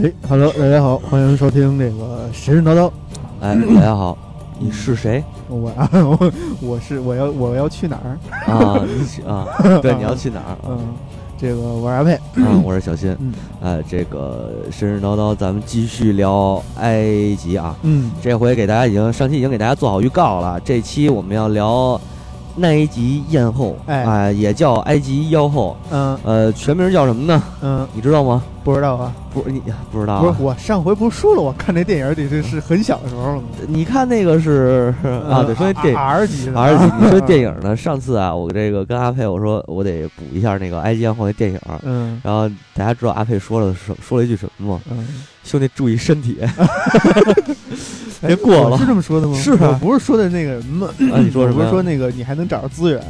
哎，Hello，大家好，欢迎收听这个神神叨叨。哎，大家好，你是谁我啊，我 我是我要我要去哪儿？啊？你去啊？对，你要去哪儿？嗯，这个我是阿佩。啊，我是小新。嗯哎，这个神神叨叨，咱们继续聊埃及啊。嗯，这回给大家已经上期已经给大家做好预告了，这期我们要聊埃及艳后，哎也叫埃及妖后，嗯呃，全名叫什么呢？嗯，你知道吗？不知道啊。不，你不知道、啊？不是，我上回不是说了，我看那电影得是是很小的时候了吗？你看那个是啊，得说那电影 R 级的 R 级，你说电影呢？上次啊，我这个跟阿佩我说我得补一下那个埃及艳后那电影，嗯然后大家知道阿佩说了说说了一句什么吗？嗯，兄弟注意身体。哎别过了是这么说的吗？是啊我不是说的那个什么？啊你说什么不是说那个你还能找着资源？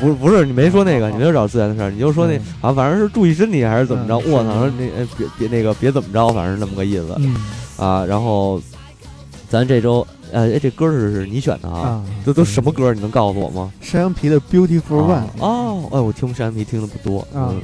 不是不是，你没说那个，你没有找资源的事儿，你就说那嗯啊，反正是注意身体还是怎么着？我操，那呃别别那个别怎么着，反正是那么个意思嗯啊。然后咱这周呃，哎这歌是是你选的啊？啊，这都什么歌？你能告诉我吗？山羊皮的 Beautiful One 啊哦，哎，我听山羊皮听的不多啊嗯，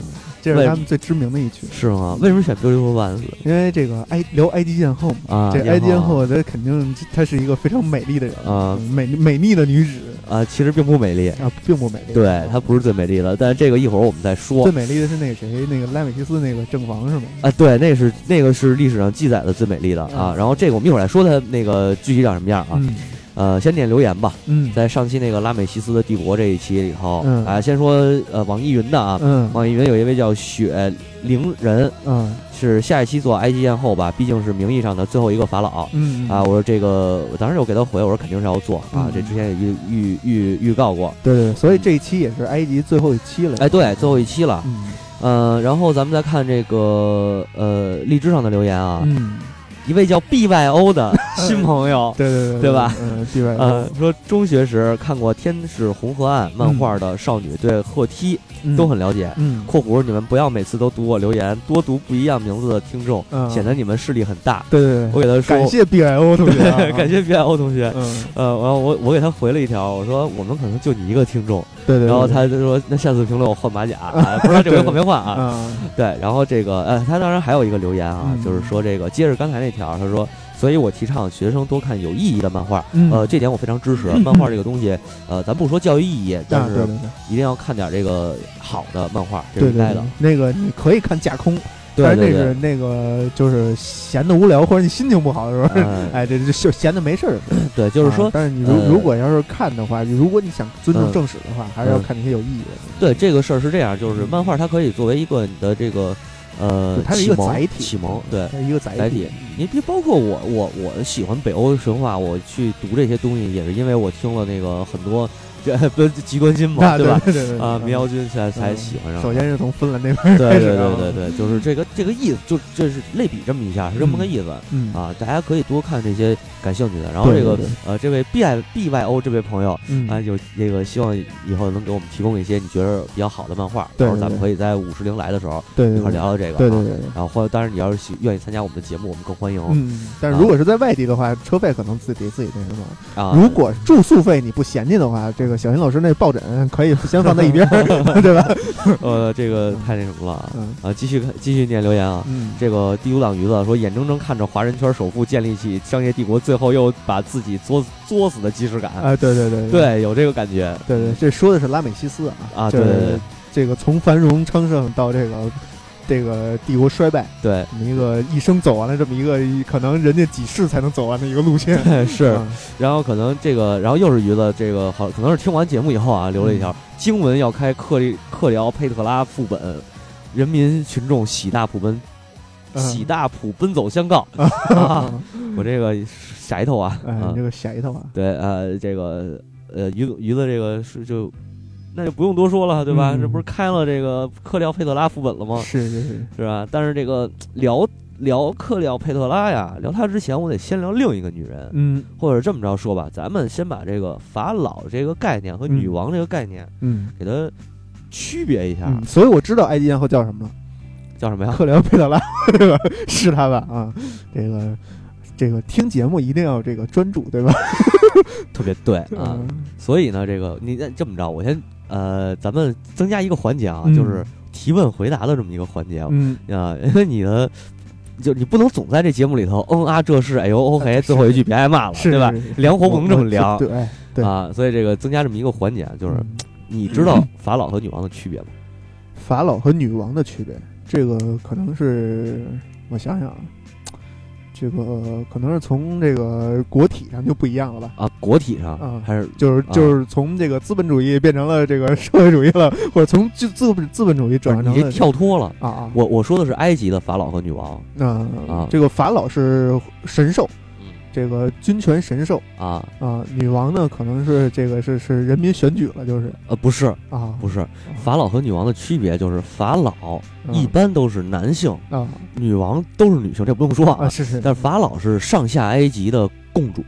这是他们最知名的一曲。是吗？为什么选 Beautiful Ones 因为这个埃聊埃及艳后嘛，啊？这埃及艳艳后她肯定她是一个非常美丽的人啊嗯美美丽的女子啊，其实并不美丽，啊，并不美丽。对，她不是最美丽的，但是这个一会儿我们再说最。美丽的是那个谁，那个拉美西斯那个正房是吗？啊，对，那是那个是历史上记载的最美丽的啊。嗯然后这个我们一会儿再说她那个具体长什么样啊。嗯呃，先念留言吧，嗯。在上期那个拉美西斯的帝国这一期里头，嗯。啊，先说呃网易云的啊，嗯。网易云有一位叫雪灵人，嗯。是下一期做埃及艳后吧，毕竟是名义上的最后一个法老。嗯啊，我说这个，我当时我给他回，我说肯定是要做啊，嗯这之前也预预预预告过，对对，所以这一期也是埃及最后一期了。哎，对，最后一期了，嗯。嗯、然后咱们再看这个呃荔枝上的留言啊，嗯，一位叫 BYO 的 新朋友，对对对对吧？嗯，对吧？呃，说中学时看过《天使红河岸》漫画的少女对赫梯嗯。都很了解。嗯（括弧你们不要每次都读我留言，多读不一样名字的听众，嗯。显得你们势力很大。对对对，我给他说，感谢 BIO 同学啊，感谢 B I O 同学。嗯，呃，然后我我给他回了一条，我说我们可能就你一个听众，对对，然后他就说那下次评论我换马甲，啊不知道这回换没换啊？啊，对，然后这个呃，他当然还有一个留言啊，嗯。就是说这个接着刚才那条，他说，所以我提倡学生多看有意义的漫画，嗯。呃，这点我非常支持。漫画这个东西，呃，咱不说教育意义，但是一定要看点这个好的漫画，这对对。对是应该的。，那个你可以看架空，但是那是，那个就是闲的无聊或者你心情不好的时候，嗯，哎，这这就闲的没事儿。对，就是说啊，但是你如呃。如果要是看的话，如果你想尊重嗯。正史的话，还是要嗯。看那些有意义的。对这个事儿是这样，就是漫画它可以作为一个你的这个呃它是一个载体启蒙，对。它是一个载载体，你别包括我，我我喜欢北欧神话，我去读这些东西，也是因为我听了那个很多，这 不是极端金嘛，啊，对吧？对对对啊，民谣谣军才才喜欢上。首先是从芬兰那边对对对对对，就是这个这个意思，就这是类比这么一下，是这么个意思。嗯啊，大家可以多看这些感兴趣的。然后这个对对对呃，这位 B I B Y O 这位朋友嗯啊，有这个希望以后能给我们提供一些你觉得比较好的漫画，对到时候咱们对可以在五十铃来的时候对对对一块儿聊聊这个。啊对对对。对。然后或者当然你要是喜愿意参加我们的节目，我们更欢迎嗯，但是如果是在外地的话，车费可能自己得自己那什么。啊。如果住宿费你不嫌弃的话，这个小新老师那抱枕可以先放在一边儿，对吧？呃，这个太那什么了啊嗯啊！继续看，继续念留言啊。嗯，这个第五档鱼子说，眼睁睁看着华人圈首富建立起商业帝国，最后又把自己作作死的即视感。啊，对对对对，有这个感觉对对，这说的是拉美西斯啊啊。对对对这个从繁荣昌盛到这个这个帝国衰败，对这么一个一生走完了这么一个可能人家几世才能走完的一个路线。对 是。啊然后可能这个，然后又是鱼子，这个好，可能是听完节目以后啊，留了一条、经文要开克里克里奥佩特拉副本，人民群众喜大普奔，嗯喜大普奔走相告。啊，我这个下一头啊，哎，啊你这个下一头啊，对，呃，这个呃，鱼子鱼子这个是就那就不用多说了，对吧？嗯这不是开了这个克辽佩特拉副本了吗？是是是，是吧？但是这个聊聊克辽佩特拉呀，聊她之前，我得先聊另一个女人，嗯或者这么着说吧，咱们先把这个法老这个概念和嗯女王这个概念嗯给它区别一下，嗯，所以我知道埃及艳后叫什么了，叫什么呀？克辽佩特拉，对吧？是他吧？啊，这个这个听节目一定要这个专注，对吧？特别对啊。嗯所以呢，这个你这么着，我先呃，咱们增加一个环节啊，嗯就是提问回答的这么一个环节。嗯啊，因为你的就你不能总在这节目里头，嗯啊，这是，哎呦，OK，最后一句别挨骂了，是对吧？是是凉活不能这么凉对对啊，所以这个增加这么一个环节，就是嗯你知道法老和女王的区别吗？法老和女王的区别，这个可能是我想想啊，这个可能是从这个国体上就不一样了吧。啊，国体上啊还是就是啊就是从这个资本主义变成了这个社会主义了，或者从资资本资本主义转换成跳脱了？啊啊，我我说的是埃及的法老和女王那啊这个法老是神兽，嗯这个君权神兽啊，啊，女王呢可能是这个是是人民选举了，就是。呃，不是啊，不是，法老和女王的区别就是法老嗯一般都是男性，啊。女王都是女性，这不用说啊是是但是法老是上下埃及的共主，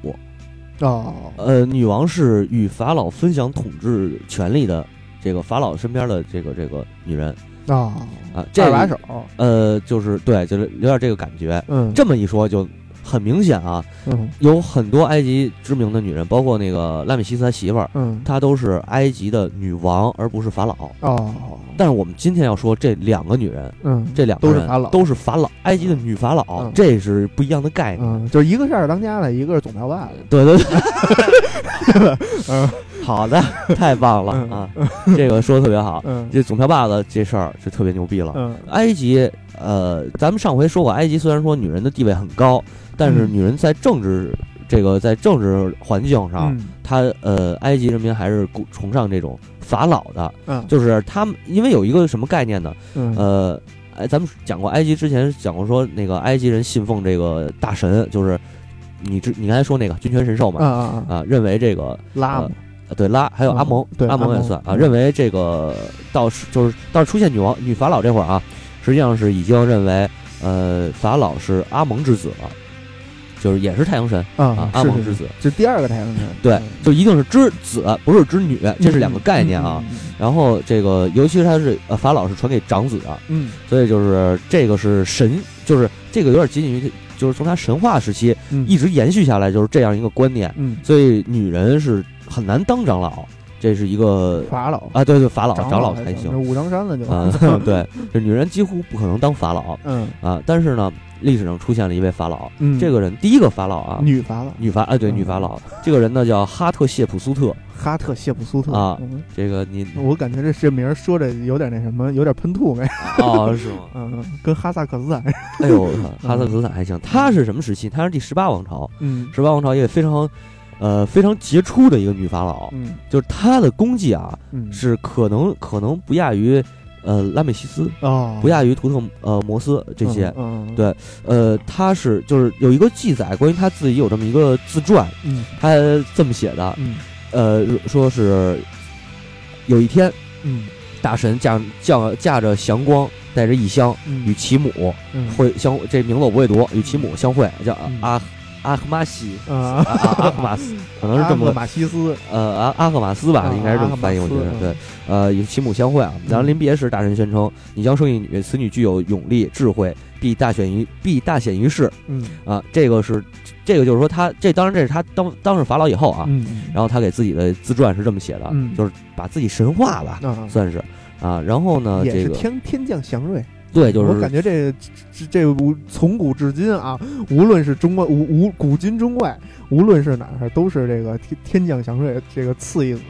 哦呃，女王是与法老分享统治权力的这个法老身边的这个这个女人。啊啊，这二把手，呃，就是对，就是有点这个感觉。嗯。这么一说就很明显啊，嗯。有很多埃及知名的女人，包括那个拉美西斯他媳妇儿，嗯。她都是埃及的女王，而不是法老。哦。但是我们今天要说这两个女人，嗯。这两个人都是法老。都是法老，埃及的女法老，嗯。这是不一样的概念。嗯，就是一个是二当家的，一个是总票把的，对对对，嗯。好的，太棒了嗯。啊！这个说的特别好。嗯。这总票把子这事儿就特别牛逼了。嗯。埃及，呃，咱们上回说过，埃及虽然说女人的地位很高，但是嗯。女人在政治这个在政治环境上，嗯。她呃，埃及人民还是鼓崇尚这种法老的，嗯。就是他们因为有一个什么概念呢？嗯。呃，哎，咱们讲过埃及之前讲过说那个埃及人信奉这个大神，就是你之你刚才说那个君权神兽嘛，啊啊啊。啊，认为这个拉呃对拉还有阿蒙嗯，对阿蒙也算啊，嗯认为这个到是就是到出现女王女法老这会儿啊，实际上是已经认为呃法老是阿蒙之子了，就是也是太阳神啊阿蒙之子，就第二个太阳神，对嗯，就一定是之子，不是之女，这是两个概念啊。嗯然后这个尤其是他是呃法老是传给长子的，嗯。所以就是这个是神，就是这个有点接近于就是从他神话时期嗯。一直延续下来，就是这样一个观念。嗯。所以女人是很难当长老，这是一个法老。啊，对对，法老长长老还才行。武当山了就啊，对，这女人几乎不可能当法老。嗯。啊。但是呢，历史上出现了一位法老，嗯，这个人第一个法老啊，女法老。女法啊，对，嗯。女法老，这个人呢叫哈特谢普苏特，哈特谢普苏特。啊嗯。这个你我感觉这这名儿说着有点那什么，有点喷吐没？哦是吗？嗯，跟哈萨克斯坦，哎呦，哈萨克斯坦还行，他是什么时期？他是第十八王朝，嗯。十八王朝也非常。呃，非常杰出的一个女法老，嗯。就是她的功绩啊，嗯。是可能可能不亚于，呃，拉美西斯，哦，不亚于图特呃摩斯这些。嗯嗯对呃，她是就是有一个记载，关于她自己有这么一个自传，嗯。他这么写的，嗯。呃，说是有一天嗯。大神驾驾驾着祥光，带着异香，与嗯其母嗯。会相这名字我不会读，与其母相会，叫嗯。阿阿赫马西。啊阿赫马斯，可能是这么马西斯呃阿阿赫马斯吧，啊应该是这么翻译，我觉得对。呃，与其母相会啊。然后临别时，大神宣称：“你将生一女，此女具有勇力、智慧，必大显于必大显于世。”嗯啊，这个是这个就是说他这当然这是他当当上法老以后啊，嗯然后他给自己的自传是这么写的，嗯就是把自己神化吧，啊算是啊。然后呢，这个天天降祥瑞，对，就是我感觉这这这无从古至今啊，无论是中国无无古今中外，无论是哪儿，都是这个天天降祥瑞，这个赐一子。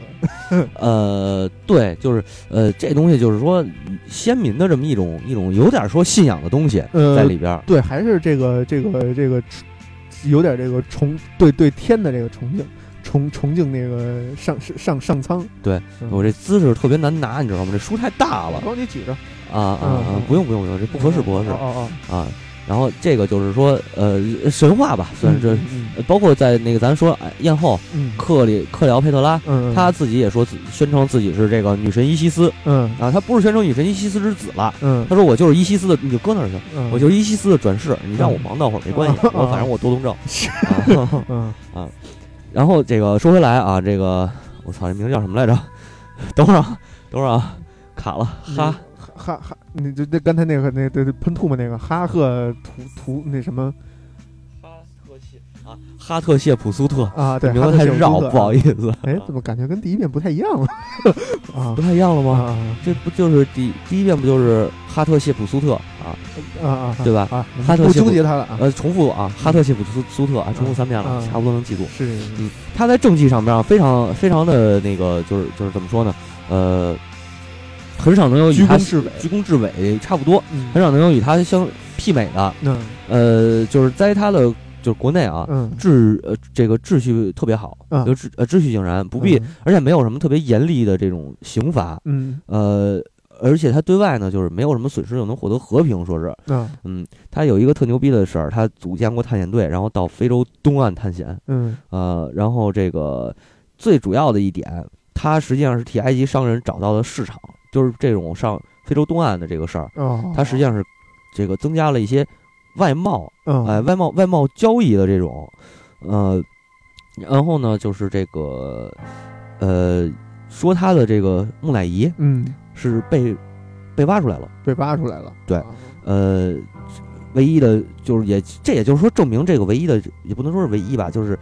呃，对，就是呃，这东西就是说先民的这么一种一种有点说信仰的东西呃在里边儿。对，还是这个这个这个有点这个崇对对天的这个崇敬，崇崇敬那个上上上苍。对嗯我这姿势特别难拿，你知道吗？这书太大了帮你举着，啊啊啊嗯！不用不用不用，这不合适不合适哦哦啊。然后这个就是说呃神话吧，哦，算是包括在那个咱说哎艳后嗯克里克里奥佩特拉，嗯，他自己也说自宣称自己是这个女神伊西斯嗯啊，他不是宣称女神伊西斯之子了，嗯他说我就是伊西斯的，你就搁那儿去，嗯，我就是伊西斯的转世，你让我忙到会儿没关系，嗯我反正我多动症。是啊嗯 然后这个说回来啊，这个我操，这名字叫什么来着？等会儿啊，等会儿啊，卡了，哈哈哈，你就那刚才那个那对对喷吐沫那个哈赫图图那什么哈特谢啊，哈特谢普苏特，啊？对，名字太绕，不好意思，哎，怎么感觉跟第一遍不太一样了？啊不太一样了吗？啊这不就是第第一遍不就是哈特谢普苏特，啊啊，对吧哈特谢普纠结他了啊，呃，重复啊，哈特谢普苏苏特啊，重复三遍了，嗯差不多能记住。是，嗯，他在政绩上边啊，非常非常的那个，就是就是怎么说呢？呃，很少能有与他居功至伟，居功至伟差不多，嗯。很少能有与他相媲美的。嗯。呃，就是在他的就是国内啊，嗯，秩呃这个秩序特别好，嗯。就秩呃秩序井然，不必，而且没有什么特别严厉的这种刑罚。嗯。呃，而且他对外呢，就是没有什么损失，又能获得和平，说是。嗯。嗯，他有一个特牛逼的事儿，他组建过探险队，然后到非洲东岸探险。嗯。呃，然后这个最主要的一点，他实际上是替埃及商人找到了市场，就是这种上非洲东岸的这个事儿，它，实际上是这个增加了一些外贸，嗯哎、外贸外贸交易的这种，呃，然后呢，就是这个，呃，说他的这个木乃伊嗯。是被被挖出来了，被挖出来了，对啊。呃，唯一的就是也这也就是说证明这个唯一的也不能说是唯一吧，就是，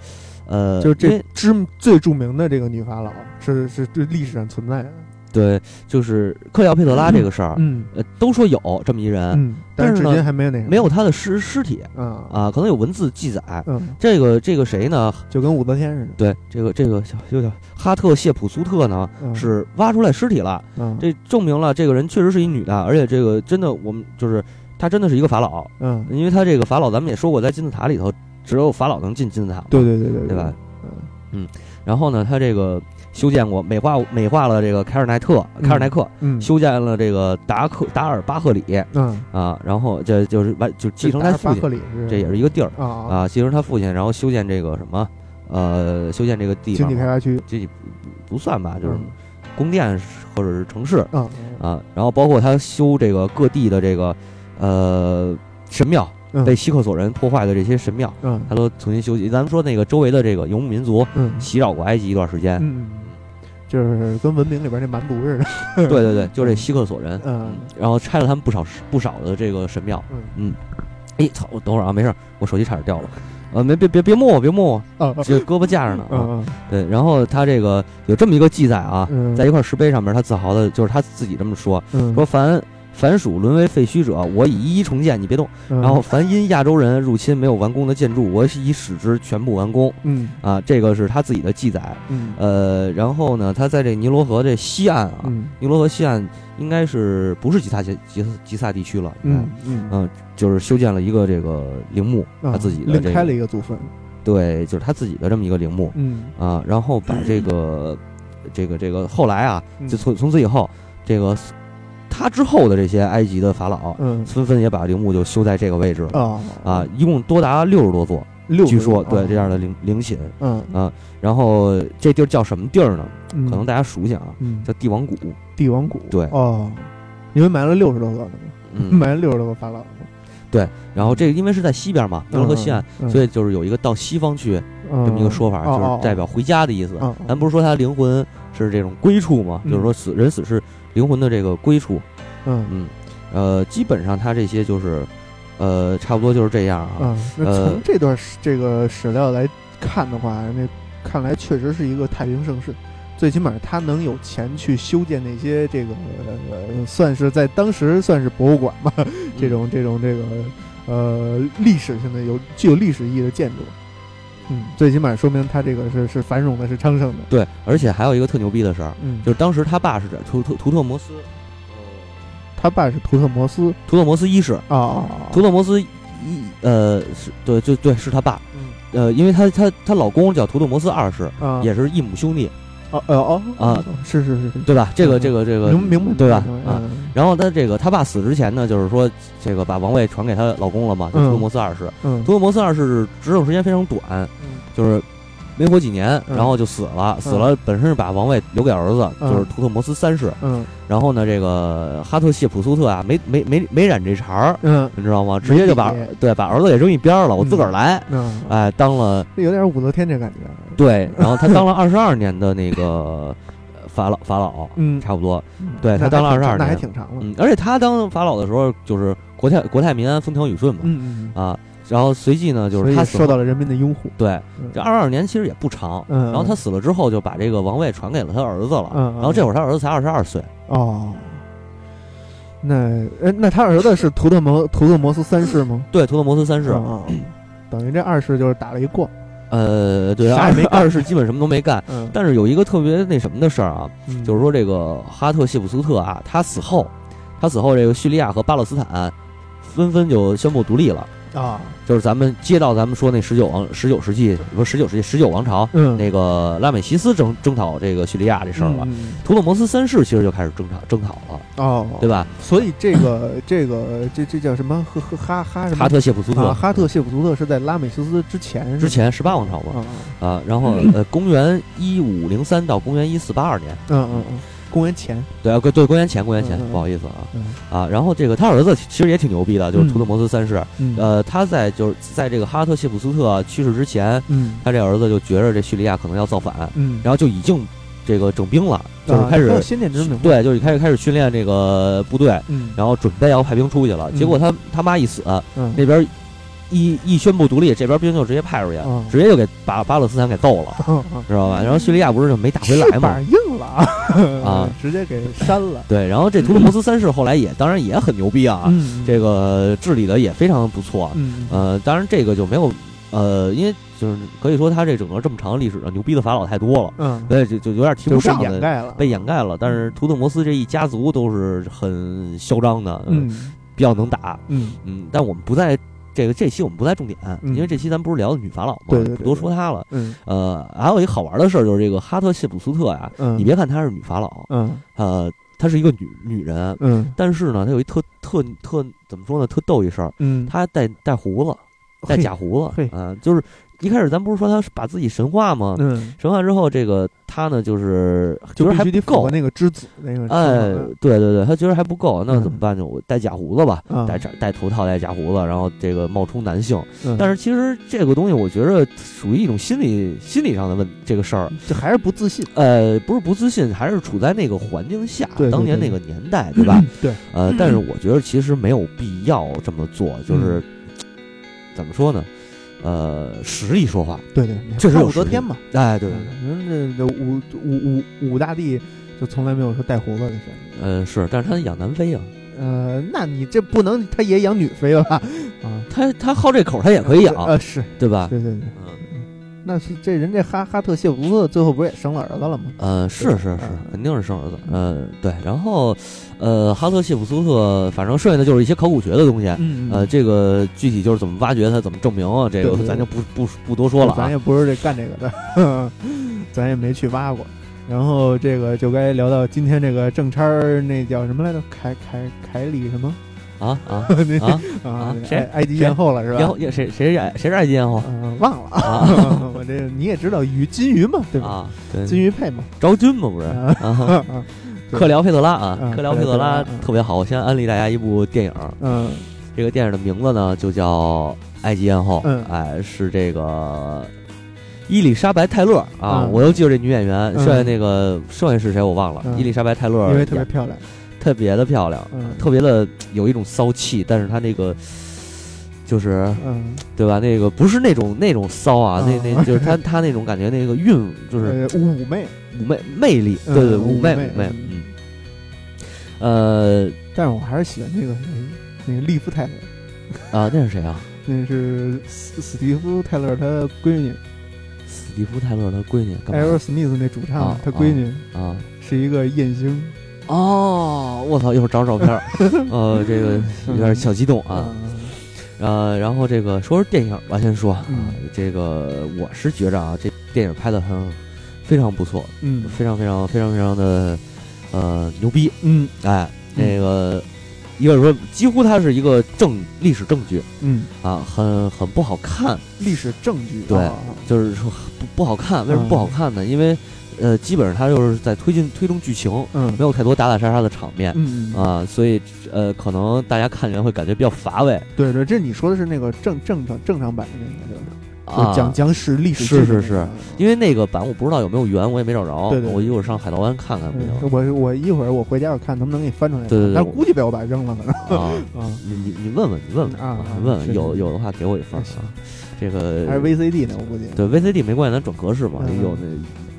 呃，就是这知最著名的这个女法老是是对历史上存在的，对，就是克里奥佩特拉这个事儿，嗯呃，都说有这么一人，嗯，但是呢今还没有那个没有他的尸尸体啊啊，可能有文字记载。嗯，这个这个谁呢？就跟武则天似的，对，这个这个小就叫哈特谢普苏特呢，嗯是挖出来尸体了，嗯这证明了这个人确实是一女的，而且这个真的我们就是她真的是一个法老，嗯，因为她这个法老咱们也说过，在金字塔里头只有法老能进金字塔嘛，对对对对对吧？嗯。然后呢，他这个修建过美化美化了这个凯尔奈特凯尔奈克，嗯。修建了这个达克达尔巴赫里嗯，啊，然后这就是完就继承他父亲，巴克里。这也是一个地儿啊啊，继承他父亲，然后修建这个什么呃，修建这个地方经济开发区，这不不算吧，就是嗯。宫殿或者是城市。啊啊，然后包括他修这个各地的这个呃神庙，嗯被希克索人破坏的这些神庙，嗯他都重新修起。咱们说那个周围的这个游牧民族嗯袭扰过埃及一段时间，嗯，就是跟文明里边那蛮族似的，对对对，就这希克索人，嗯然后拆了他们不少不少的这个神庙。嗯哎，操！我等会儿啊，没事儿，我手机差点掉了。呃，没别别别摸我，别摸我，啊这胳膊架着呢。啊嗯对，然后他这个有这么一个记载啊，嗯，在一块石碑上面，他自豪的就是他自己这么说：嗯说凡凡属沦为废墟者，我以一一重建，你别动。嗯。然后凡因亚洲人入侵没有完工的建筑，我已使之全部完工。嗯。啊，这个是他自己的记载。嗯。呃，然后呢，他在这尼罗河这西岸啊，嗯。尼罗河西岸应该是不是吉萨吉吉吉萨地区了？嗯嗯。嗯，就是修建了一个这个陵墓，他自己的这另开了一个祖坟，对，就是他自己的这么一个陵墓。嗯。啊，然后把这个这个这个后来啊，嗯。就从从此以后，这个他之后的这些埃及的法老嗯。纷纷也把陵墓就修在这个位置了。啊。啊，一共多达六十多座，六据说对这样的的陵陵寝，嗯。啊然后这地儿叫什么地儿呢？可可能大家熟悉啊，嗯。叫帝王谷。帝王谷。对。哦，因为埋了六十多个呢，嗯，埋了六十多个法老，对然后这个因为是在西边嘛，尼罗河西岸，所以以就是有一个到西方去这这么一个说法，哦就是代表回家的意思。嗯咱不是说他灵魂是这种归处嘛，嗯。就是说死人死是灵魂的这个归处。嗯嗯，呃，基本上他这些就是，呃，差不多就是这样啊。嗯，那呃从这段史这个史料来看的话，那看来确实是一个太平盛世。最起码他能有钱去修建那些这个，呃，算是在当时算是博物馆吧，这种这种这个呃历史性的有具有历史意义的建筑。嗯，最起码说明他这个是是繁荣的，是昌盛的。对，而且还有一个特牛逼的事儿，嗯，就是当时他爸是这图图图特摩斯，他爸是图特摩斯？图特摩斯一世，啊啊，图特摩斯一呃是对就对是他爸，嗯。呃，因为他他她老公叫图特摩斯二世，啊。也是异母兄弟，哦哦哦啊，是是是是，对吧？这个嗯这个这个明明白对吧？啊，然后他这个他爸死之前呢，就是说这个把王位传给她老公了嘛，就嗯图摩斯二世。嗯图特摩斯二世执政时间非常短，嗯就是没活几年，嗯然后就死了。死了本身是把王位留给儿子，嗯就是图特摩斯三世。嗯然后呢，这个哈特谢普苏特啊，没没没没染这茬儿，嗯你知道吗？直接就把对把儿子给扔一边儿了，我自个儿来。嗯，哎，当了这有点武则天这感觉。对，然后他当了二十二年的那个呃法老法老，嗯，差不多。嗯对他当了二十二年那还年挺长了。嗯，而且他当法老的时候，就是国泰国泰民安，风调雨顺嘛。嗯嗯啊，然后随即呢，就是他受到了人民的拥护。对嗯这二十二年其实也不长。嗯，然后他死了之后，就把这个王位传给了他儿子了。然后这会儿他儿子才二十二岁。哦，那哎，那他儿子是图特摩图特摩斯三世吗？对，图特摩斯三世，啊，等于这二世就是打了一过，呃，对，二二世基本什么都没干。嗯，但是有一个特别那什么的事儿啊，嗯就是说这个哈特谢普苏特啊，他死后，他死后这个叙利亚和巴勒斯坦纷纷就宣布独立了。啊，就是咱们接到咱们说那十九王十九世纪不是十九世纪十九王朝嗯，那个拉美西斯征征讨这个叙利亚这事儿了。嗯图勒摩斯三世其实就开始征讨征讨了，哦，对吧？所以这个这个这这叫什么？呵呵哈哈什么？哈特谢普苏特啊，哈特谢普苏特是在拉美西斯之前，之前十八王朝嘛啊，啊，然后呃，公元一五零三到公元一四八二年，嗯嗯嗯，公元前，对啊，对，公元前，公元前嗯嗯，嗯不好意思啊。嗯。啊，然后这个他儿子其实也挺牛逼的，就是图特摩斯三世，嗯。呃，他在就是在这个哈特谢普斯特去世之前，嗯。他这儿子就觉着这叙利亚可能要造反，嗯，然后就已经这个整兵了，就是啊开始还有先见之明，，对，就是开始开始训练这个部队，嗯，然后准备要派兵出去了。嗯。结果他他妈一死，嗯。那边一一宣布独立，这边兵就直接派出去，嗯直接就给把巴勒斯坦给揍了，知道吧？然后叙利亚不是就没打回来嘛？硬了啊，啊，直接给删了，对，然后这图勒摩斯三世后来也当然也很牛逼啊，嗯，这个治理的也非常不错。嗯，呃，当然这个就没有呃，因为就是可以说他这整个这么长的历史上，牛逼的法老太多了，嗯，所以就就有点提就被不上的。掩盖了，被掩盖了，但是图特摩斯这一家族都是很嚣张的，嗯比较能打，嗯嗯，但我们不在这个这期我们不在重点，嗯因为这期咱不是聊的女法老嘛，对对对不多说她了。嗯。呃，还有一个好玩的事儿就是这个哈特谢普斯特呀，嗯，你别看她是女法老，嗯。呃，她是一个女女人，嗯。但是呢，她有一特特特怎么说呢，特逗一事儿，嗯，她带带胡子，带嘿假胡子，嘿啊，就是一开始咱不是说他把自己神化吗？嗯，神化之后，这个他呢就是就觉得还不够那个之子那个，哎，对对对，他觉得还不够，那嗯怎么办呢？我戴假胡子吧，啊戴假戴头套，戴假胡子，然后这个冒充男性。嗯但是其实这个东西，我觉着属于一种心理心理上的问这个事儿。这还是不自信，呃，不是不自信，还是处在那个环境下，对对对当年那个年代，对吧？对，呃，但是我觉得其实没有必要这么做，嗯就是、怎么说呢？呃，实力说话，对对，看确实有武则天嘛，哎，对对对，人，这这武武武武大帝就从来没有说带胡子的事儿。呃，是，但是他养男妃啊，呃，那你这不能，他也养女妃了吧？啊，他他好这口，他也可以养，呃，是对吧？对对对，嗯。那是这人这哈哈特谢普特最后不是也生了儿子了吗？呃，是是是嗯，肯定是生儿子。呃，对，然后，呃，哈特谢普苏特，反正剩下的就是一些考古学的东西。嗯呃，这个具体就是怎么挖掘它，怎么证明啊？这个咱就不不不多说了啊。咱也不是这干这个的，咱也没去挖过。然后这个就该聊到今天这个正差儿，那叫什么来着？凯凯凯里什么？啊啊啊！啊 啊，谁埃埃及艳后了是吧？然后也谁谁是埃谁是埃及艳后嗯，忘了啊 我这你也知道鱼金鱼嘛，对吧？金鱼配嘛。昭君嘛不是？啊 克辽佩特拉啊嗯，克辽佩特拉特别好。我先安利大家一部电影，嗯这个电影的名字呢就叫《埃及艳后》，嗯哎，是这个伊丽莎白泰勒啊，嗯我又记住这女演员，嗯剩下那个剩下是谁我忘了，嗯伊丽莎白泰勒因为特别漂亮。特别的漂亮，嗯。特别的有一种骚气，但是她那个就是嗯，对吧？那个不是那种那种骚啊，那那嗯 就是她她那种感觉，那个韵就是呃妩媚，妩媚魅力，嗯对对，妩妩媚媚妩媚，嗯，呃但是我还是喜欢那个谁，那个利夫泰勒，啊，那是谁啊？那是史史蒂夫泰勒他闺女，史蒂夫泰勒他闺女艾尔史密斯那主唱啊，他闺女啊？是一个艳星哦，我操！一会儿找照片儿，呃，这个有点小激动啊。呃，然后这个说说电影吧，先说啊，嗯。这个我是觉着啊，这电影拍的很非常不错，嗯。非常非常非常非常的呃牛逼，嗯。哎，嗯。那个一个说几乎它是一个证历史证据嗯，啊，很很不好看，历史证据对啊就是说不不好看，为什么不好看呢？因为呃，基本上它就是在推进推动剧情，嗯没有太多打打杀杀的场面。嗯嗯啊，所以呃，可能大家看起来会感觉比较乏味对对，这你说的是那个正正常正常版的那个。讲讲史历史是是是因为那个版我不知道有没有源，我也没找着。对对对我一会儿上海盗湾看看不嗯行我我一会儿我回家我看能不能给你翻出来，对对对但是估计被我把扔了可能啊？啊，你你你问问你问问啊问问有有的话给我一份啊。这个还是 VCD 呢，我估计。对 VCD 没关系，咱转格式嘛。嗯有那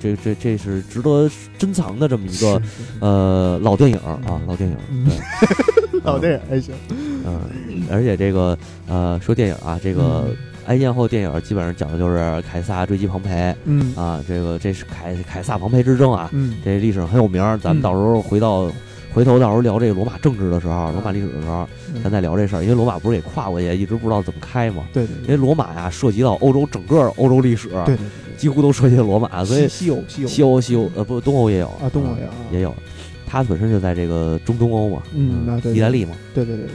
这这这是值得珍藏的这么一个呃老电影啊嗯，老电影。嗯对，老电影 还行。嗯，而且这个呃，说电影啊，这个嗯埃及艳后电影基本上讲的就是凯撒追击庞培嗯啊，这个这是凯凯撒庞培之争啊，嗯这历史上很有名。咱们嗯到时候回到回头到时候聊这个罗马政治的时候，罗马历史的时候，嗯。咱再聊这事儿，因为罗马不是给跨过去，一直不知道怎么开嘛。对对因为罗马呀，涉及到欧洲整个欧洲历史，对对几乎都涉及到罗马，所，以西西欧西欧。西欧西欧呃不东欧也有。啊，东欧也有啊也有，它本身就在这个中东欧嘛，嗯啊对对意大利嘛，对对对对，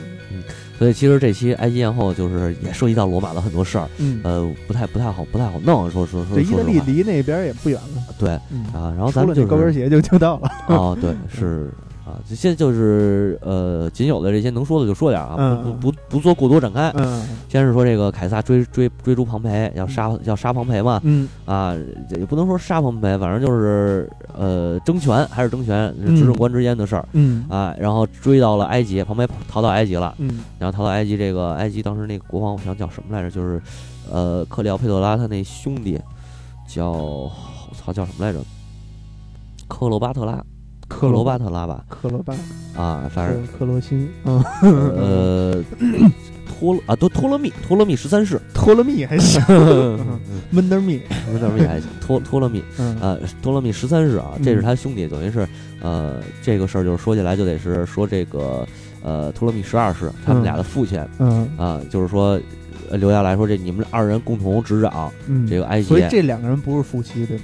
所以其实这期埃及艳后就是也涉及到罗马的很多事儿，嗯，呃，不太不太好不太好弄，说说说这意大利离那边也不远了，对嗯。啊，然后咱们就是高跟鞋就就到了，哦，对，是 啊，这些就是呃，仅有的这些能说的就说点啊，嗯不不不不做过多展开。嗯先是说这个凯撒追追追逐庞培，要杀要杀庞培嘛，嗯啊，也不能说杀庞培，反正就是呃争权还是争权，是执政官之间的事儿。嗯啊，然后追到了埃及，庞培逃到埃及了，嗯然后逃到埃及，这个埃及当时那个国王，我想叫什么来着？就是，呃，克里奥佩特拉他那兄弟，叫我操叫什么来着？克罗巴特拉，克罗巴特拉吧？克罗巴。啊，反正。克克罗心嗯。呃，托勒啊，都托勒密，托勒密十三世，托勒密还行。闷德密。不是那密还行，托托勒密。嗯。啊，托勒密十三世啊，这是嗯他兄弟，等于是呃，这个事儿就是说起来就得是说这个呃，托勒密十二世他们俩的父亲。嗯。啊，就是说呃留下来说这你们二人共同执掌嗯，这个埃及。所以，这两个人不是夫妻对吗？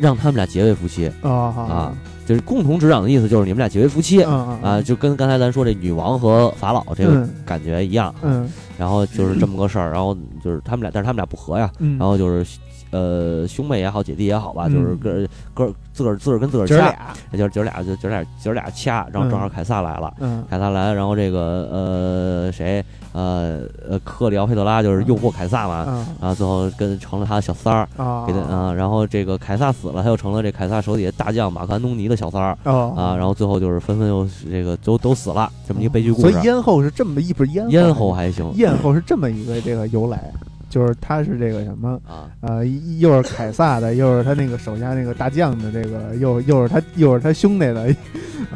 让他们俩结为夫妻，啊啊就是共同执掌的意思就是你们俩结为夫妻。啊啊，就跟刚才咱说这女王和法老这个嗯。感觉一样，嗯。然后就是这么个事儿，然后就是他们俩，但是他们俩不和呀，嗯，然后就是呃兄妹也好，姐弟也好吧，嗯。就是个个自个儿自个儿跟自个儿掐，姐儿俩就是姐儿俩就姐儿俩姐儿俩掐，然后正好嗯凯撒来了，嗯凯撒来了，然后这个呃谁呃呃克里奥佩特拉就是诱惑凯撒嘛，啊然后最后跟成了他的小三儿。啊给他啊，然后这个凯撒死了，他又成了这凯撒手底下大将马克安东尼的小三儿哦啊，然后最后就是纷纷又这个都都死了，这么一个悲剧故事。所以咽后是这么一不是咽咽喉还行咽后是这么一个这个由来，就是他是这个什么啊，呃，又是凯撒的，又是他那个手下那个大将的这个，又又是他又是他兄弟的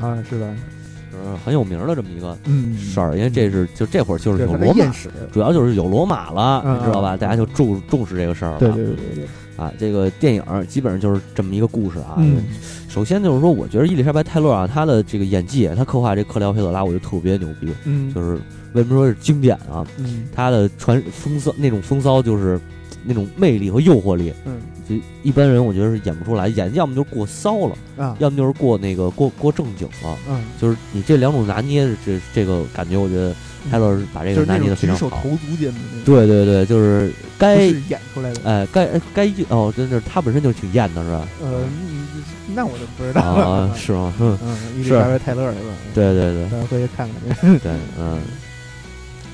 啊，是吧？就是很有名的这么一个嗯，事儿，因为这是就这会儿就是有罗马，主要就是有罗马了，嗯你知道吧？嗯大家就重重视这个事儿了。对对对对对，啊，这个电影基本上就是这么一个故事啊。嗯首先就是说，我觉得伊丽莎白泰勒啊，她的这个演技，她刻画这克里奥佩特拉，我觉得特别牛逼。嗯，就是为什么说是经典啊？嗯她的传风骚那种风骚，就是那种魅力和诱惑力，嗯就一般人我觉得是演不出来，演要么就是过骚了，啊要么就是过那个过过正经了。嗯，就是你这两种拿捏，这这个感觉，我觉得泰勒把这个拿捏的非常好。投足间的那种，对对对，就是该是演出来的。哎该该哦，真是他本身就挺艳的是吧？呃，嗯那我就不知道啊了。是吗？嗯，嗯，伊丽是莎白泰勒是吧？对对对咱回去看看去。对，嗯。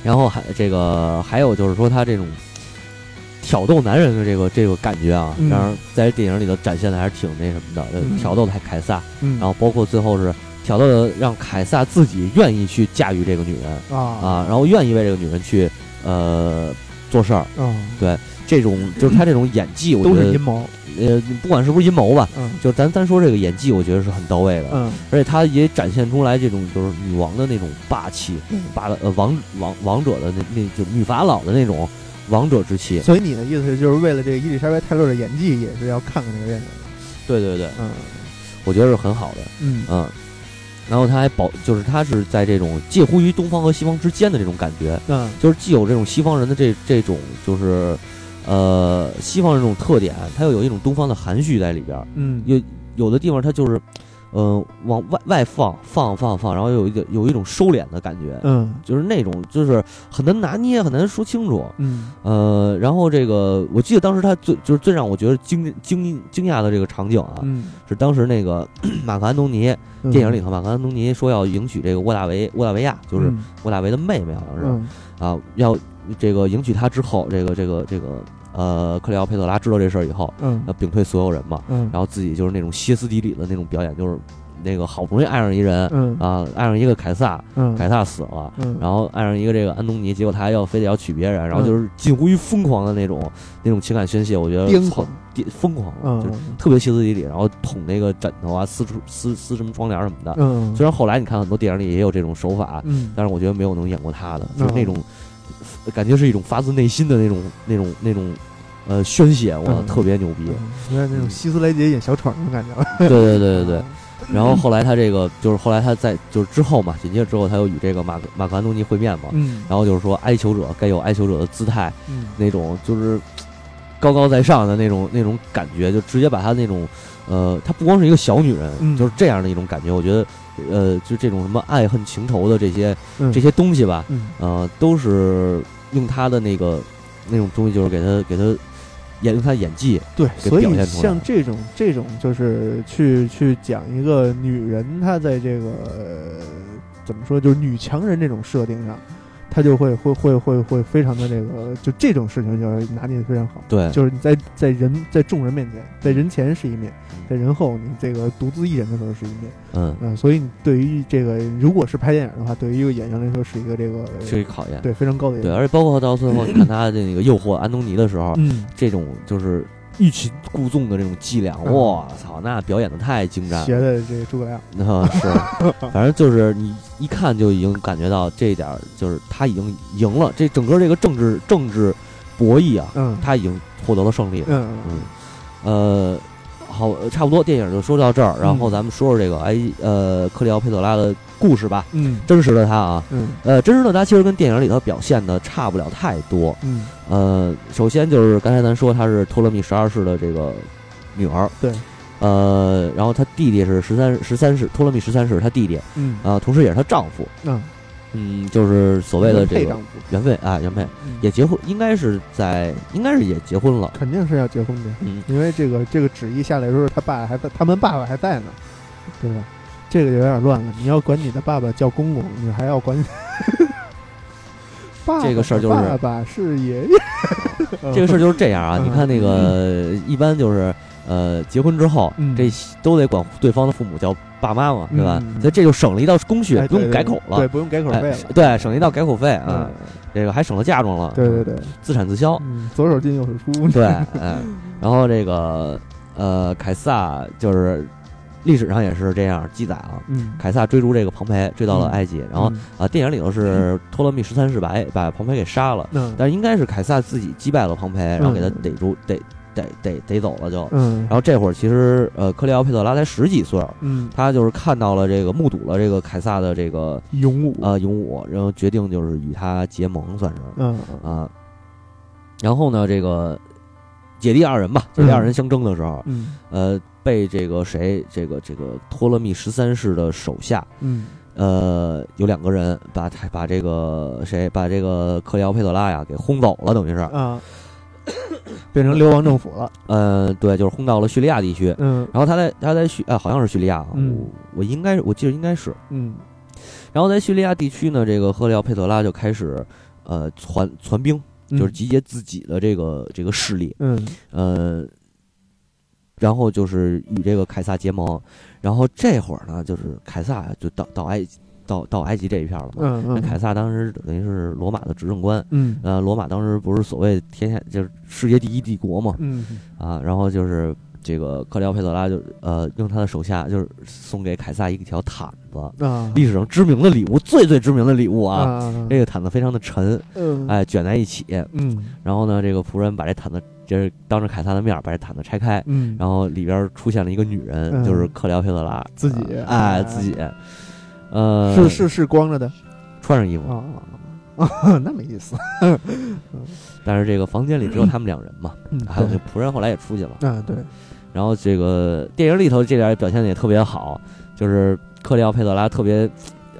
然后还这个还有就是说他这种挑逗男人的这个这个感觉啊，嗯。当然在电影里头展现的还是挺那什么的，挑逗的还凯撒，嗯，然后包括最后是挑逗的让凯撒自己愿意去驾驭这个女人啊啊，然后愿意为这个女人去呃做事儿，啊，这种就是他这种演技，我都觉得是阴谋。呃不管是不是阴谋吧，嗯。就咱单说这个演技，我觉得是很到位的，嗯。而且他也展现出来这种就是女王的那种霸气，嗯。霸的呃王王王者的那那就女法老的那种王者之气。所以你的意思是，就是为了这个伊丽莎白泰勒的演技，也是要看看这个电影。对对对，嗯。我觉得是很好的，嗯。嗯。然后他还保，就是他是在这种介乎于东方和西方之间的这种感觉，嗯。就是既有这种西方人的这这种就是，呃，西方这种特点，它又有一种东方的含蓄在里边儿。嗯。有有的地方它就是，呃，往外外放放放放，然后有一点有一种收敛的感觉，嗯。就是那种就是很难拿捏，很难说清楚。嗯。呃，然后这个我记得当时他最就是最让我觉得惊惊惊讶的这个场景啊，嗯，是当时那个 马克安东尼嗯。电影里头，马克安东尼说要迎娶这个沃大维沃大维亚，就是嗯。沃大维的妹妹，好像是、嗯。啊，要这个迎娶她之后，这个这个这个呃克里奥佩特拉知道这事儿以后，嗯。要屏退所有人嘛，嗯，然后自己就是那种歇斯底里的那种表演，就是那个好不容易爱上一人嗯。啊，爱上一个凯撒，嗯，凯撒死了。嗯，然后爱上一个这个安东尼，结果他还要非得要娶别人，然后就是近乎于疯狂的那种那种情感宣泄，我觉得操癫狂，癫疯狂，嗯就特别歇斯底里，然后捅那个枕头啊，撕出撕撕什么窗帘什么的。嗯，虽然后来你看很多电影里也有这种手法，嗯，但是我觉得没有能演过他的，嗯就是那种感觉是一种发自内心的那种那种那种呃宣泄，我嗯特别牛逼。有点那种希斯莱杰演小丑那种感觉。对对对对对。然后后来他这个就是后来他在就是之后嘛，紧接着之后他又与这个马克马克安东尼会面嘛，嗯然后就是说哀求者该有哀求者的姿态，嗯那种就是高高在上的那种那种感觉，就直接把他那种呃，她不光是一个小女人，嗯就是这样的一种感觉。我觉得呃，就这种什么爱恨情仇的这些嗯这些东西吧，嗯呃，都是用他的那个那种东西，就是给他给他演用她演技，对，所以像这种这种就是去去讲一个女人她在这个、呃怎么说，就是女强人这种设定上，她就会会会会会非常的这个，就这种事情就要拿捏的非常好。对，就是你在在人在众人面前，在人前是一面，在人后你这个独自一人的时候是一面。嗯，嗯、所以你对于这个如果是拍电影的话，对于一个演员来说是一个这个是一考验。对非常高的对，而且包括到最后，你看他的那个诱惑安东尼的时候，嗯，这种就是欲擒故纵的这种伎俩，嗯我操，那表演的太精湛了。学的这个诸葛亮。啊，是，反正就是你一看就已经感觉到这一点，就是他已经赢了。这整个这个政治政治博弈啊，嗯他已经获得了胜利了。嗯嗯，呃，好，呃差不多电影就说到这儿，然后嗯咱们说说这个哎呃克里奥佩特拉的故事吧。嗯。真实的他啊，嗯。呃，真实的他其实跟电影里头表现的差不了太多。嗯。呃，首先就是刚才咱说她是托勒密十二世的这个女儿，对，呃，然后她弟弟是十三十三世，托勒密十三世他弟弟，嗯。啊、同时也是她丈夫，嗯，嗯，就是所谓的这个原配啊，原配。嗯。也结婚，应该是在，应该是也结婚了，肯定是要结婚的，嗯，因为这个这个旨意下来的时候，他爸还在，他们爸爸还在呢，对吧？这个有点乱了。你要管你的爸爸叫公公，你还要管 爸爸这个事儿就是爸爸是爷爷。这个事儿就是这样啊，嗯你看那个一般就是呃结婚之后，嗯这都得管对方的父母叫爸妈嘛，对吧？嗯所以这就省了一道工序，哎不用改口了，对，不用改口费哎了。对，省了一道改口费啊，嗯，这个还省了嫁妆了，对对对，自产自销，嗯，左手进右手出。对，哎，然后这个呃凯撒就是历史上也是这样记载啊。嗯，凯撒追逐这个庞培，追到了埃及，然后嗯。啊，电影里头是托勒密十三世把哎把庞培给杀了，嗯。但是应该是凯撒自己击败了庞培，然后给他嗯逮住逮逮逮逮走了就。嗯。然后这会儿其实呃克里奥佩特拉才十几岁，嗯，他就是看到了这个目睹了这个凯撒的这个勇武。呃勇武，然后决定就是与他结盟，算是嗯。啊。然后呢，这个姐弟二人吧，姐弟二人相争的时候，嗯。呃，被这个谁，这个这个托勒密十三世的手下，嗯呃，有两个人把他把这个谁把这个克里奥佩特拉呀给轰走了，等于是，啊，变成流亡政府了。呃，对，就是轰到了叙利亚地区。嗯然后他在他在叙啊，好像是叙利亚啊，嗯我我应该我记得应该是。嗯然后在叙利亚地区呢，这个赫里奥佩特拉就开始呃传传兵，嗯，就是集结自己的这个这个势力，嗯呃，然后就是与这个凯撒结盟。然后这会儿呢，就是凯撒就到到埃及到到埃及这一片了嘛。嗯嗯，那凯撒当时等于是罗马的执政官，嗯。呃，罗马当时不是所谓天下就是世界第一帝国嘛，嗯。啊，然后就是这个克里奥佩特拉就呃用他的手下就是送给凯撒一条毯子，啊，历史上知名的礼物，最最知名的礼物啊，啊，这个毯子非常的沉，嗯。哎，卷在一起，嗯。然后呢，这个仆人把这毯子就是当着凯撒的面儿把这毯子拆开，嗯，然后里边出现了一个女人，嗯。就是克里奥佩特拉自己哎，哎自己，呃，是是是光着的？穿上衣服，那没意思。但是这个房间里只有他们两人嘛，嗯，还有那仆人后来也出去了。啊，对，然后这个电影里头这点表现的也特别好，就是克里奥佩特拉特别，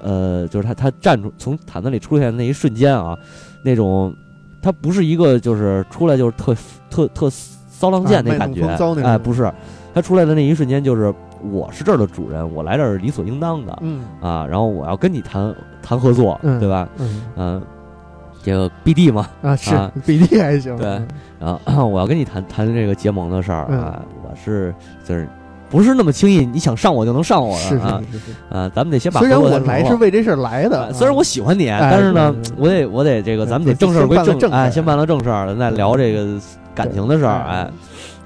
呃，就是他他站出从毯子里出现的那一瞬间啊，那种他不是一个就是出来就是特特特骚浪贱那感觉，哎，不是，他出来的那一瞬间就是我是这儿的主人，我来这儿理所应当的嗯啊，然后我要跟你谈谈合作，嗯对吧？嗯嗯、这个 BD 嘛，啊，是啊比例还行。对然后 我要跟你谈谈这个结盟的事儿嗯啊，我是就是不是那么轻易，你想上我就能上我啊。啊！咱们得先把虽然我来是为这事儿来的，啊虽然我喜欢你，哎但是呢我得我得这个，对咱们得得正事儿归正事儿哎，先办了正事儿，咱再聊这个感情的事儿，哎，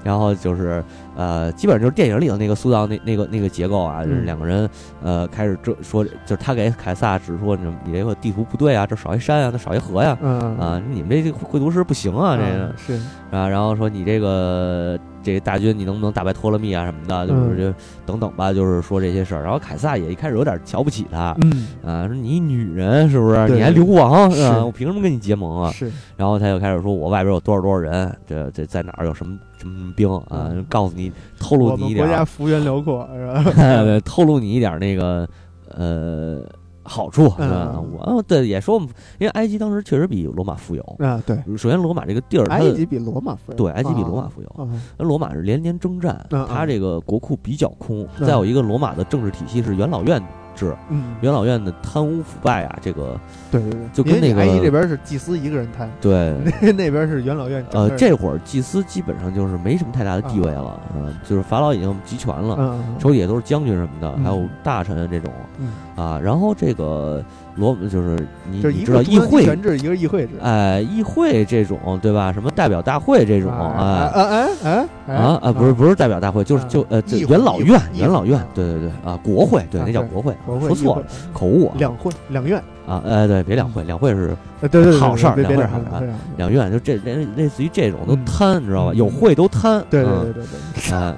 然后就是呃，基本上就是电影里的那个塑造那那个那个结构啊，就是嗯两个人呃开始这说，就是他给凯撒指出你你这个地图不对啊，这少一山啊，那少一河呀。嗯啊，你们这绘图师不行啊，这个嗯是啊，然后说你这个这个大军你能不能打败托勒密啊什么的，就是嗯这等等吧，就是说这些事儿。然后凯撒也一开始有点瞧不起他，嗯啊，说你女人是不是？你还流亡是啊？我凭什么跟你结盟啊？是然后他就开始说，我外边有多少多少人，这这在哪儿有什么什么什么兵啊？嗯告诉你，透露你一点儿，幅员辽阔是吧？对透露你一点儿那个呃好处是吧？嗯我哦对也说因为埃及当时确实比罗马富有。啊对，首先，罗马这个地儿，埃及比罗马富有对埃及比罗马富有，啊那罗马是连年征战，它这个国库比较空。嗯再有一个，罗马的政治体系是元老院制，嗯。元老院的贪污腐败啊，这个对对对，就跟那个这边是祭司一个人贪，对那那边是元老院呃，这会儿祭司基本上就是没什么太大的地位了，嗯、就是法老已经集权了，嗯嗯手底下都是将军什么的，嗯还有大臣这种嗯，啊。然后这个罗就是你就你知道议会，权制，一个议会制，哎，议会这种对吧？什么代表大会这种，啊哎。哎哎哎啊啊，不是不是代表大会，就是啊就呃，元老院，元老院啊，对对对啊，国会，对，那叫国会，说错了，口误啊两会两院，啊，哎，对，别两会，两会是呃对对对，好事儿两会好事儿两院，就这类类似于这种都嗯贪，你知道吧？嗯有会都贪，对对嗯对对对，哎，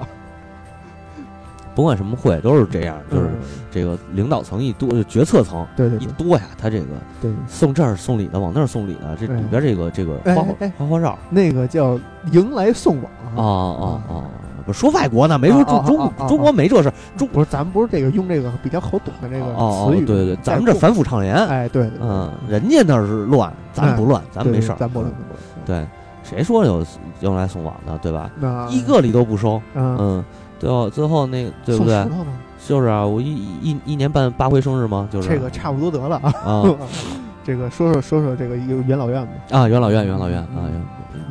甭管什么会都是这样，就是嗯这个领导层一多，决策层对对对。一多呀，他这个对，送这儿送礼的，往那儿送礼的，这哎里边这个这个哎花花花绕那个叫迎来送往啊。啊啊！不说外国呢，没说中中中国没这事儿，中不是，咱们不是这个用这个比较好懂的这个词语，对对对，咱们这反腐倡廉，哎对，对嗯，人家那是乱，咱不乱，咱对没事儿，咱不乱对，谁说有迎来送往的，对吧？一个礼都不收，嗯，嗯，最后最后那个对不对？就是啊，我一一一年办八回生日吗？就是这个差不多得了啊。啊 这个说说说说这个一个元老院吧，啊，元老院元老院啊，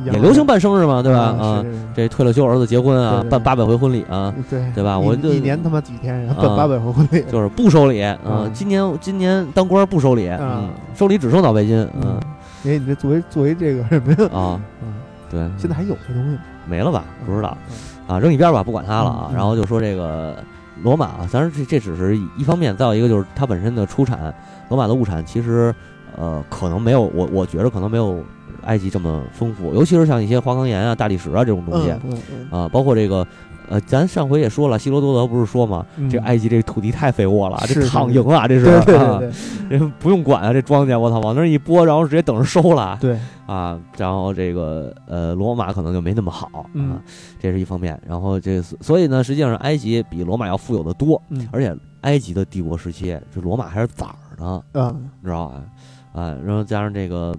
也流行办生日嘛，对吧？啊这退了休儿子结婚啊办八百回婚礼啊，对对吧我这一年他妈几天，办八百回婚礼，就是不收礼，嗯嗯，今年今年当官不收礼，嗯啊，收礼只收脑白金，嗯嗯，因为你这作为作为这个什么呀？啊，嗯，对，现在还有这东西吗？没了吧？不知道嗯，啊，扔一边吧，不管它了啊然后就说这个罗马啊，当然这这只是一方面，再有一个就是它本身的出产，罗马的物产其实呃可能没有我我觉得可能没有埃及这么丰富，尤其是像一些花岗岩啊、大理石啊这种东西嗯嗯嗯啊，包括这个。呃，咱上回也说了，希罗多德不是说嘛，嗯这埃及这土地太肥沃了，是这是躺赢啊，这是对对啊对这不用管啊，这庄稼我操，往那儿一拨，然后直接等着收了对，啊。然后这个呃，罗马可能就没那么好嗯啊，这是一方面。然后这所以呢，实际上埃及比罗马要富有的多，嗯而且埃及的帝国时期，这罗马还是崽儿呢，啊，你知道吧？啊，然后加上这个。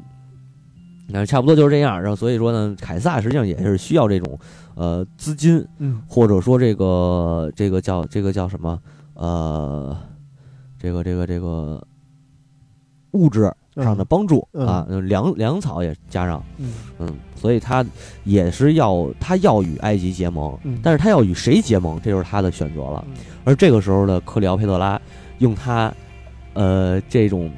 那差不多就是这样，然后所以说呢，凯撒实际上也是需要这种，呃，资金嗯或者说这个这个叫这个叫什么呃，这个这个这个物质上的帮助、嗯啊，粮粮草也加上，嗯嗯，所以他也是要他要与埃及结盟，嗯但是他要与谁结盟，这就是他的选择了。嗯而这个时候的克里奥佩特拉用他呃这种。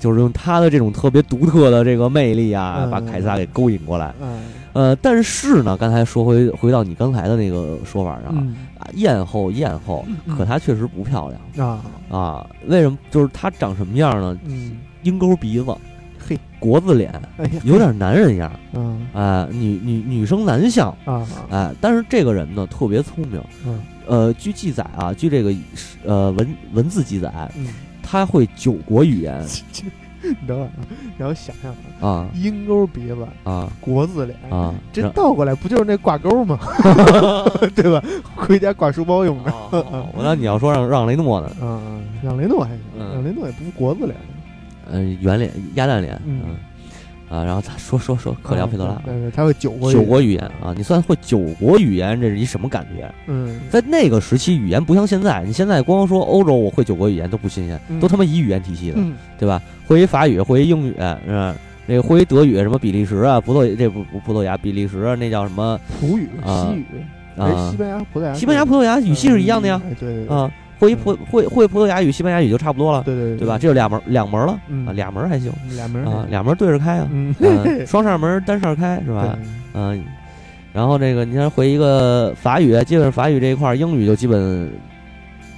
就是用他的这种特别独特的这个魅力啊，嗯把凯撒给勾引过来。嗯呃，但是呢，刚才说回回到你刚才的那个说法上，嗯啊，艳后艳后，嗯可她确实不漂亮啊啊。为什么？就是她长什么样呢？嗯，鹰钩鼻子，嘿，国字脸，哎，有点男人样，嗯啊，女女女生男相，啊哎，但是这个人呢特别聪明，嗯呃，据记载啊，据这个呃文文字记载，嗯，他会九国语言 你等会儿啊，你要想想啊，啊鹰钩鼻子，啊国字脸。啊，这倒过来不就是那挂钩吗？对吧？回家挂书包用的。我让你要说让让雷诺呢，嗯嗯，让雷诺还行，嗯让雷诺也不是国字脸。嗯，圆脸鸭蛋脸，嗯嗯啊，然后他说说说克里奥佩特拉啊，对对，他会九国语九国语言啊，你算会九国语言，这是一什么感觉？嗯在那个时期，语言不像现在，你现在光说欧洲我会九国语言都不新鲜，嗯都他妈一语言体系的，嗯对吧？会一法语，会一英语，是吧？那个会一德语，什么比利时啊、葡萄这不不葡萄牙、比利时啊，那叫什么？葡语、啊西语，哎，啊西班牙、葡萄牙，西班牙、葡萄牙语系是一样的呀，哎对对对，啊，会一葡会会葡萄牙语、西班牙语就差不多了，对对对吧？？这就俩门两门了嗯啊，俩门还行俩门啊，俩门对着开啊，双扇门单扇开是吧？对嗯，然后这个你看回一个法语，基本法语这一块儿，英语就基本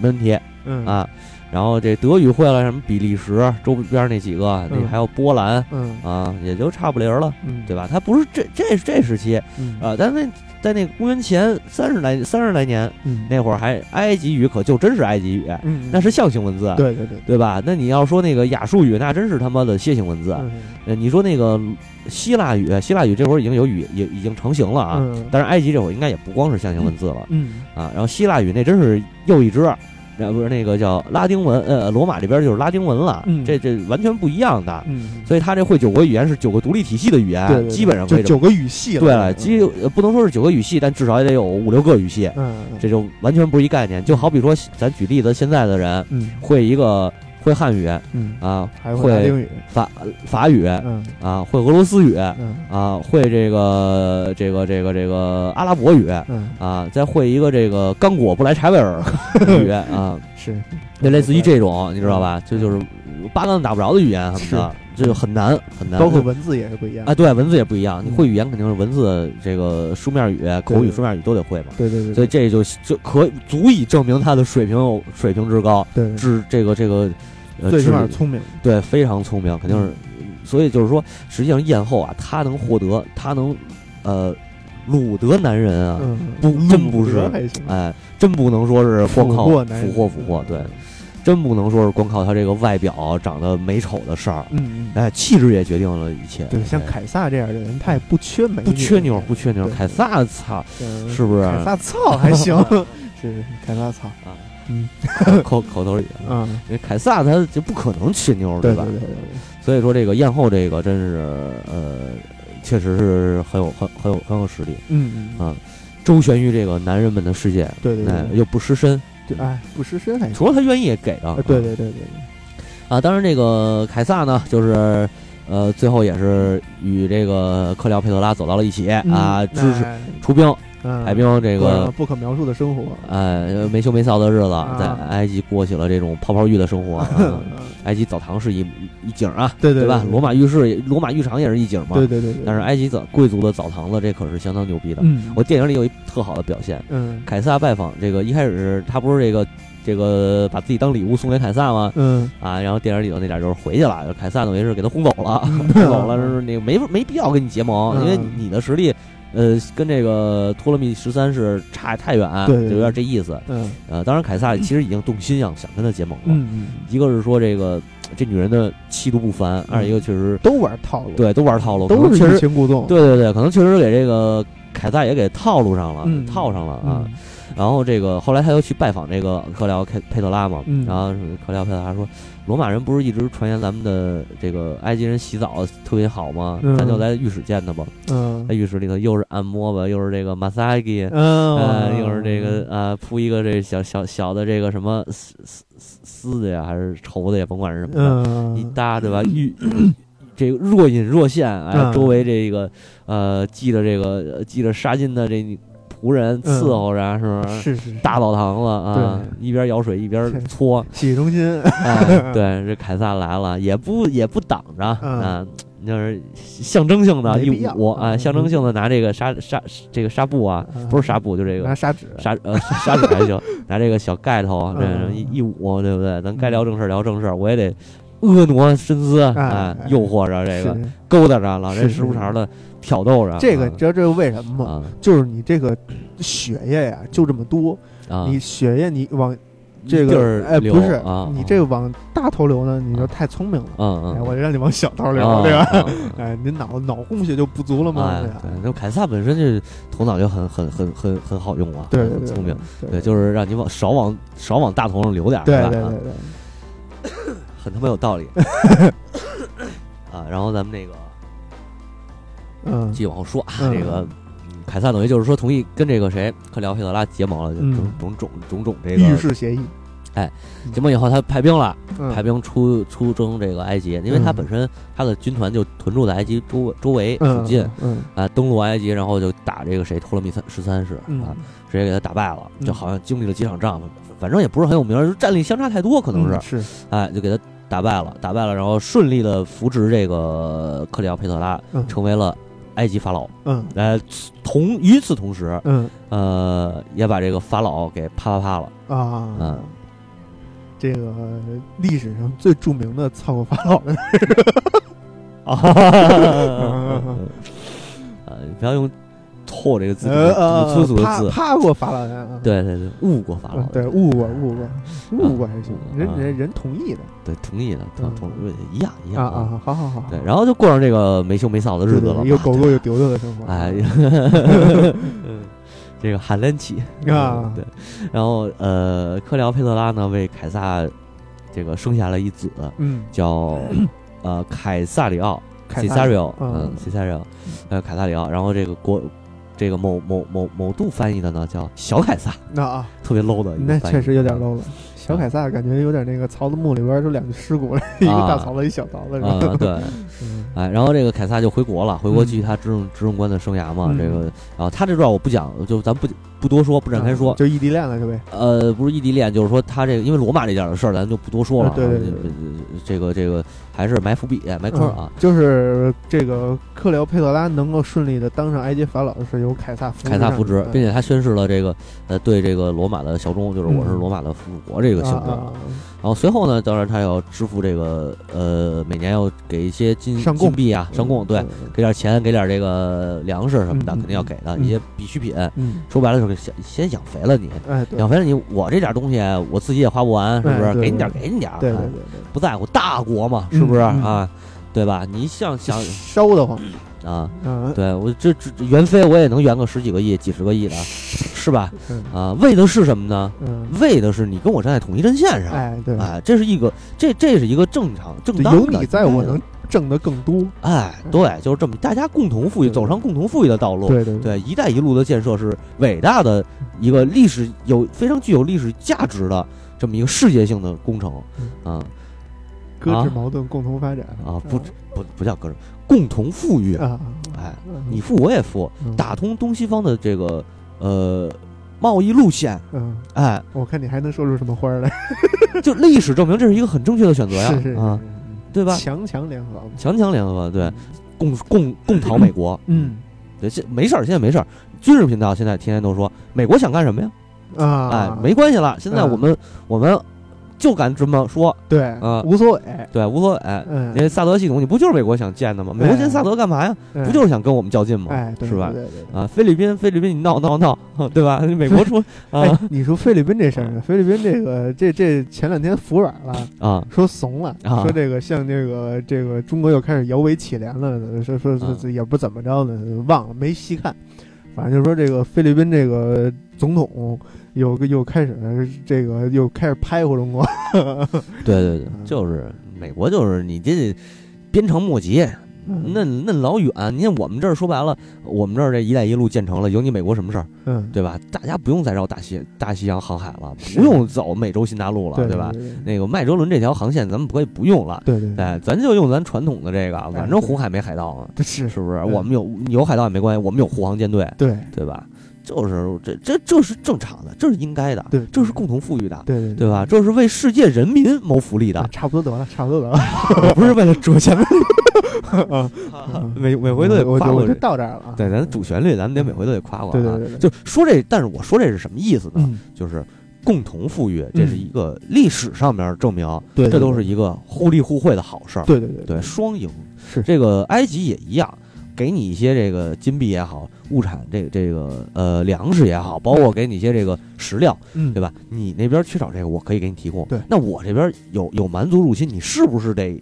没问题嗯啊。然后这德语会了，什么比利时周边那几个，那嗯还有波兰嗯啊，也就差不离儿了，嗯，对吧？他不是这这这时期嗯啊，但那在那公元前三十来三十来年嗯那会儿，还埃及语可就真是埃及语，嗯，那是象形文字，对对对，对吧？那你要说那个亚述语，那真是他妈的楔形文字。嗯呃，你说那个希腊语，希腊语这会儿已经有语也已经成型了啊。嗯但是埃及这会儿应该也不光是象形文字了嗯啊。然后希腊语那真是又一支，那不是那个叫拉丁文，呃，罗马这边就是拉丁文了，嗯。这这完全不一样的。嗯，所以他这会九国语言是九个独立体系的语言，对对对。基本上会就九个语系了，对了，基呃不能说是九个语系，但至少也得有五六个语系，嗯。这就完全不是一概念。就好比说，咱举例子，现在的人嗯。会一个会汉语嗯，啊，还会拉丁语，法法语嗯。啊，会俄罗斯语嗯。啊，会这个这个这个这个阿拉伯语嗯，啊，再会一个这个刚果布莱柴维尔 语啊，是，就类似于这种，你知道吧？这就是八竿子打不着的语言什么的，这就很难很难。包括文字也是不一样啊，，对，文字也不一样。你嗯。会语言肯定是文字，这个书面语、口语、书面语都得会嘛。对对对，所以这就就可足以证明他的水平有水平之高，对，智这个这个呃最起码聪明，对非常聪明，肯定是。所以就是说，实际上艳后啊，她能获得，她能呃鲁得男人啊，嗯，不真不是哎，真不能说是光靠俘获俘获，对，真不能说是光靠他这个外表长得美丑的事儿，嗯嗯，哎，气质也决定了一切。对，像哎凯撒这样的人，他也不缺美女，不缺妞，不缺妞，凯撒操，嗯是不是凯撒操还行，是凯撒操，啊，嗯。口口头语啊，嗯，因为凯撒他就不可能缺妞，吧？对对？对对。所以说这个艳后这个真是呃，确实是很有很很有很有实力，嗯嗯啊周旋于这个男人们的世界，对对对哎，又不失身，对，哎，不失身还行，除了他愿意也给的啊，，对对对对啊，当然这个凯撒呢，就是呃，最后也是与这个克里奥佩特拉走到了一起对，啊，嗯支持哎出兵嗯。派兵这个不可描述的生活，哎没羞没臊的日子，啊。在埃及过起了这种泡泡浴的生活。埃及澡堂是一一景啊，对对吧？罗马浴室、罗马浴场也是一景嘛。对对对对，但是埃及澡贵族的澡堂子，这可是相当牛逼的。嗯，我电影里有一特好的表现，嗯。凯撒拜访这个一开始他不是这个这个把自己当礼物送给凯撒吗？嗯。啊，然后电影里头那点就是回去了，凯撒等于是给他轰走了，轰嗯走了，是那个没没必要跟你结盟，嗯。因为你的实力，呃，跟这个托勒密十三是差太远，对对就有点这意思。嗯。呃，当然凯撒其实已经动心想想跟他结盟了，嗯，一个是说这个这女人的气度不凡，二一个确实都玩套路，，对都玩套路，都是欲擒故纵，对对对，可能确实给这个凯撒也给套路上了，嗯套上了啊。嗯然后这个后来他又去拜访这个克辽佩佩特拉嘛，嗯。然后克辽佩特拉说，罗马人不是一直传言咱们的这个埃及人洗澡特别好吗？嗯。咱就来浴室见他吧，嗯。在浴室里头又是按摩吧，又是这个马萨吉，嗯，呃，又是这个呃铺一个这小小小的这个什么丝丝丝丝的呀，还是绸的呀甭管是什么的，一嗯搭对吧？浴 这个若隐若现，哎，嗯。周围这个呃系着这个呃系着纱巾的这仆人伺候着，是不是？是是是。大澡堂子啊，一边舀水一边搓，洗浴中心，哎，对，这凯撒来了，也不也不挡着嗯。啊，就是象征性的一捂啊，嗯。象征性的拿这个纱纱这个纱布啊，嗯。不是纱布，就这个拿砂纸，纱呃 纱纸还行，拿这个小盖头这一捂，对不对？咱该聊正事聊正事，我也得婀娜身姿，啊诱惑着这个勾搭着老这是时不常的挑逗着，这个，啊。你知道这是为什么吗？啊。就是你这个血液呀就这么多，啊，你血液你往这个哎不是啊，你这个往大头流呢，你就啊太聪明了。嗯嗯，哎，我就让你往小头流，啊对吧？啊 哎，你脑脑供血就不足了嘛，哎，对吧？对，那凯撒本身就头脑就很很很很很好用啊，对很聪明，对对，就是让你往少往少往大头上流点对对对对，很他妈有道理。啊。然后咱们那个嗯。继续往后说啊，嗯。这个。嗯凯撒等于就是说同意跟这个谁克里奥佩特拉结盟了，就嗯。种种种种种这浴个室协议，哎结盟以后，他派兵了，嗯。派兵出出征这个埃及，因为他嗯。本身他的军团就屯驻在埃及周周围附嗯近。嗯啊，登陆埃及，然后就打这个谁托勒密三十三世嗯。啊，直接给他打败了，嗯。就好像经历了几场仗，反正也不是很有名，就战力相差太多，可能是，嗯是。哎，就给他打败了，打败了，然后顺利的扶植这个克里奥佩特拉嗯。成为了埃及法老。嗯。呃，同与此同时，嗯。呃，也把这个法老给啪啪啪了。啊。嗯，这个历史上最著名的操过法老的，啊，呃，你不要用“错”这个字，呃这么呃粗俗的字。趴趴过法老人啊，对对对，误过法老嗯，对，误过误过误过还行，人啊。人人同意的。对，同意的，同嗯。同一样一啊样。啊，好好好，对，然后就过上这个没羞没臊的日子了嘛，有狗狗有丢丢的生活，哎，嗯，这个韩 len 起啊。对，然后呃，克里奥佩特拉呢为凯撒这个生下了一子，嗯，叫呃凯撒里奥凯撒 e i o 嗯嗯。c e s a r i o 呃凯撒里奥，然后这个国这个某某某某度翻译的呢叫小凯撒，那啊，特别 low 的一个翻译，那确实有点 low 了。小凯撒感觉有点那个槽子墓里边就两具尸骨了，一个大槽子，一小槽子，是吧？啊，对，嗯哎，然后这个凯撒就回国了，回国继续他执政执政官的生涯嘛。嗯这个，然后他这段我不讲，就咱不不多说，不展开说啊。就异地恋了，是呗？呃，不是异地恋，就是说他这个，因为罗马这点的事儿，咱就不多说了、啊。对对对这个这个还是埋伏笔埋坑啊。嗯。就是这个克里奥佩特拉能够顺利的当上埃及法老，是由凯撒扶凯撒扶植，并且且他宣誓了这个呃对这个罗马的效忠，就是我是嗯。罗马的附属国这个性质。啊。然后随后呢，当然他要支付这个呃每年要给一些金上贡金币啊上贡，对，，给点钱，给点这个粮食什么的，肯定要给的，嗯一些必需品。嗯，说白了就是先先养肥了你，哎，养肥了你，我这点东西我自己也花不完，是不是？哎给你点给你点对对对不在乎大国嘛，是不是嗯嗯啊？对吧？你想想对，烧得慌，啊，嗯，对我这这这援非我也能圆个十几个亿、几十个亿的，是吧？嗯啊，为的是什么呢？嗯，为的是你跟我站在统一阵线上，哎，对，哎，这是一个这这是一个正常正当的有你在，我能挣得更多。哎，对，就是这么，大家共同富裕，走上共同富裕的道路。对对对，“一带一路”的建设是伟大的一个历史有非常具有历史价值的这么一个世界性的工程，啊搁啊置矛盾，共同发展。啊，不不不叫搁置，共同富裕，啊，哎，嗯你富我也富，嗯。打通东西方的这个呃贸易路线，嗯，哎，我看你还能说出什么花儿来？就历史证明这是一个很正确的选择呀。啊，对吧？强强联合，强强联合，对，共共共讨美国，嗯。对，这没事儿，现在没事儿。军事频道现在天天都说美国想干什么呀？啊，哎，没关系了，现在嗯。我们我们就敢这么说，对啊无所谓，对，无所谓。嗯，因为萨德系统，你不就是美国想建的吗？美国建萨德干嘛呀？哎不就是想跟我们较劲吗？哎，是吧？对对对。啊，菲律宾，菲律宾，你闹闹闹，对吧？美国说 哎啊，你说菲律宾这事儿呢？菲律宾这个这这前两天服软了，啊说怂了，啊说这个像这个这个中国又开始摇尾乞怜了，说说啊说也不怎么着呢，忘了没细看，反正就是说这个菲律宾这个总统有个又开始这个又开始拍回中国，对对对，嗯就是美国，就是你这鞭长莫及，那那老远。你看我们这儿说白了，我们这儿这“一带一路”建成了，有你美国什么事儿？嗯，对吧？大家不用再绕大西大西洋航海了，不用走美洲新大陆了，对吧？对那个麦哲伦这条航线咱们可以不用了，对对对，哎，咱就用咱传统的这个，反正对红海没海盗啊，是是不是？我们有有海盗也没关系，我们有护航舰队，对对吧？就是这这这是正常的，这是应该的，对这是共同富裕的，对对对吧？这是为世界人民谋福利的，差不多得了，差不多得了，不是为了主旋律。啊每每回都得我就我就夸我这。到这儿了啊，对，咱主旋律，咱们得每回都得夸夸啊对对对。就说这，但是我说这是什么意思呢？嗯，就是共同富裕，这是一个历史上面证明，这都是一个互利互惠的好事儿。对对对对，双赢。是这个埃及也一样，给你一些这个金币也好，物产这个这个呃粮食也好，包括给你一些这个食料，嗯对吧？你那边缺少这个，我可以给你提供。对那我这边有有蛮族入侵，你是不是得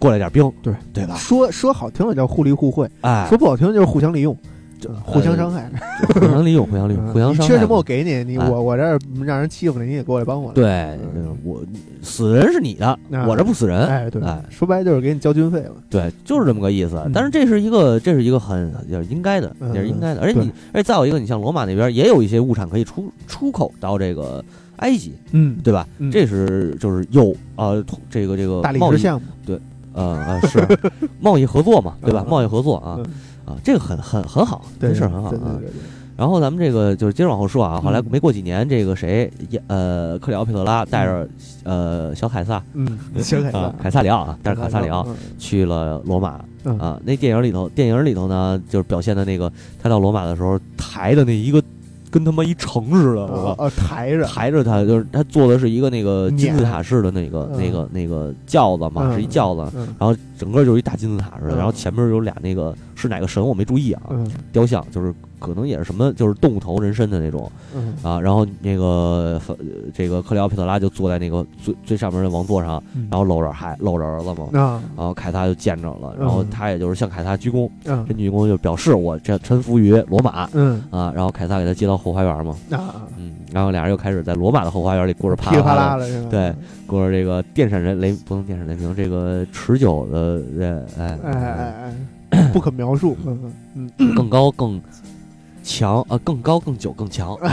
过来点兵？对对吧？说说好听的叫互利互惠，哎，说不好听就是互相利用，这互相伤害。互相利用，互相利用，嗯互相伤害。缺什么我给你，你哎我我这儿让人欺负了，你也过来帮我。，对，我死人是你的，啊我这不死人。哎对哎，说白了就是给你交军费了。对，就是这么个意思嗯。但是这是一个，这是一个很也是应该的，嗯也是应该的。而且你对，而且再有一个，你像罗马那边也有一些物产可以出出口到这个埃及，嗯，对吧？嗯这是就是有呃这个这个大理贸易石项目对呃呃是 贸易合作嘛，对吧？嗯贸易合作啊嗯啊，这个很很很好，对这事儿很好啊。然后咱们这个就是接着往后说啊，后来嗯没过几年，这个谁也呃克里奥佩特拉带着呃小凯撒嗯，小凯啊撒，凯撒里奥啊，带着凯撒里奥嗯去了罗马嗯啊。那电影里头，电影里头呢，就是表现的那个他到罗马的时候抬的那一个跟他妈一城似的，我哦哦抬着。抬着他，就是他坐的是一个那个金字塔式的那个嗯。那个那个轿子嘛，嗯是一轿子，嗯。然后整个就是一大金字塔似的，嗯。然后前面有俩那个是哪个神我没注意啊，嗯。雕像就是可能也是什么就是动物头人身的那种嗯。啊，然后那个呃这个克里奥佩特拉就坐在那个最最上面的王座上，嗯。然后搂着孩搂着儿子嘛，啊。然后凯撒就见着了，然后嗯。他也就是向凯撒鞠躬，嗯。跟鞠躬就表示我这臣服于罗马嗯。啊，然后凯撒给他接到后花园嘛，啊，嗯，然后俩人又开始在罗马的后花园里过着啪啪啪？对，过着这个电闪雷雷不能电闪雷鸣，这个持久的这哎哎哎哎，不可描述，嗯嗯。更高更强啊，更高更久更强，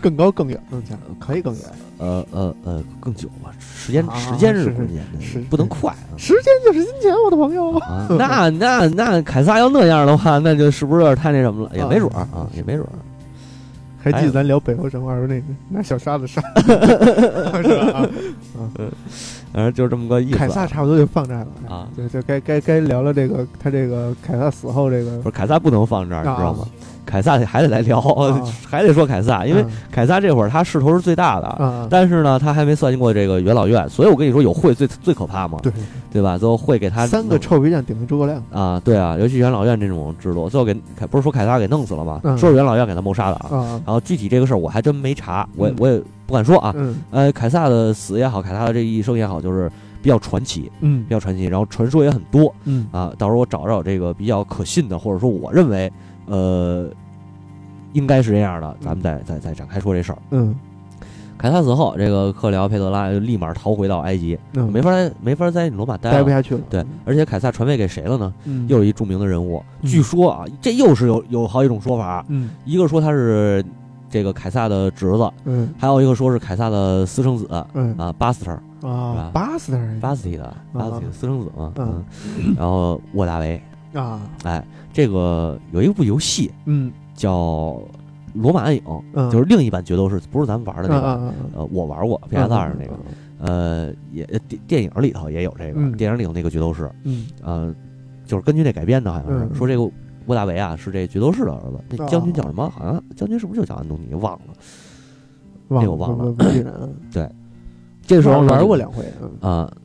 更高更远更强，可以更远，呃呃呃更久吧，时间啊时间是是关键的，是不能快啊。时间就是金钱，我的朋友。啊，那那那凯撒要那样的话，那就是不是有点太那什么了？也没准儿啊，也没准儿。还记得咱聊北欧神话时候那个拿小沙子杀，是吧？啊反正就是这么个意思啊。凯撒差不多就放这儿了啊，对就该该该聊聊这个他这个凯撒死后这个不是凯撒不能放这儿，你知道吗啊？凯撒还得来聊，啊 还得说凯撒，因为啊凯撒这会儿他势头是最大的，啊，但是呢，他还没算计过这个元老院，所以我跟你说，有会最最可怕嘛，对，对吧？最后会给他三个臭皮匠顶着诸葛亮，啊，对啊，尤其元老院这种制度，最后给凯不是说凯撒给弄死了吗？嗯说是元老院给他谋杀的啊。啊，然后具体这个事儿我还真没查，我我也不敢说啊。嗯呃，凯撒的死也好，凯撒的这一生也好，就是比较传奇，嗯比较传奇，然后传说也很多嗯啊。到时候我找找这个比较可信的，或者说我认为呃应该是这样的，咱们再再再展开说这事儿。嗯。凯撒死后，这个克里奥佩特拉就立马逃回到埃及，嗯，没法在没法在罗马待了。待不下去了，对，而且凯撒传位给谁了呢？嗯，又有一著名的人物，嗯。据说啊，这又是有有好几种说法，嗯。一个说他是这个凯撒的侄子，嗯。还有一个说是凯撒的私生子嗯。啊，巴斯特儿，啊，巴斯特人巴斯蒂的巴斯蒂的私生子嘛，嗯。嗯，然后沃大维，啊，哎，这个有一部游戏嗯。叫《罗马暗影》，嗯，就是另一版决斗士，不是咱们玩的那个，啊呃，我玩过 PS 二那个，呃，也电电影里头也有这个，嗯。电影里头那个决斗士，嗯。呃，就是根据那改编的，好像是、嗯。说这个沃大维啊是这决斗士的儿子，那哦将军叫什么？好像将军是不是就叫安东尼？忘了。忘那我忘了。不不记得嗯这个时候玩过两回，嗯。啊、对，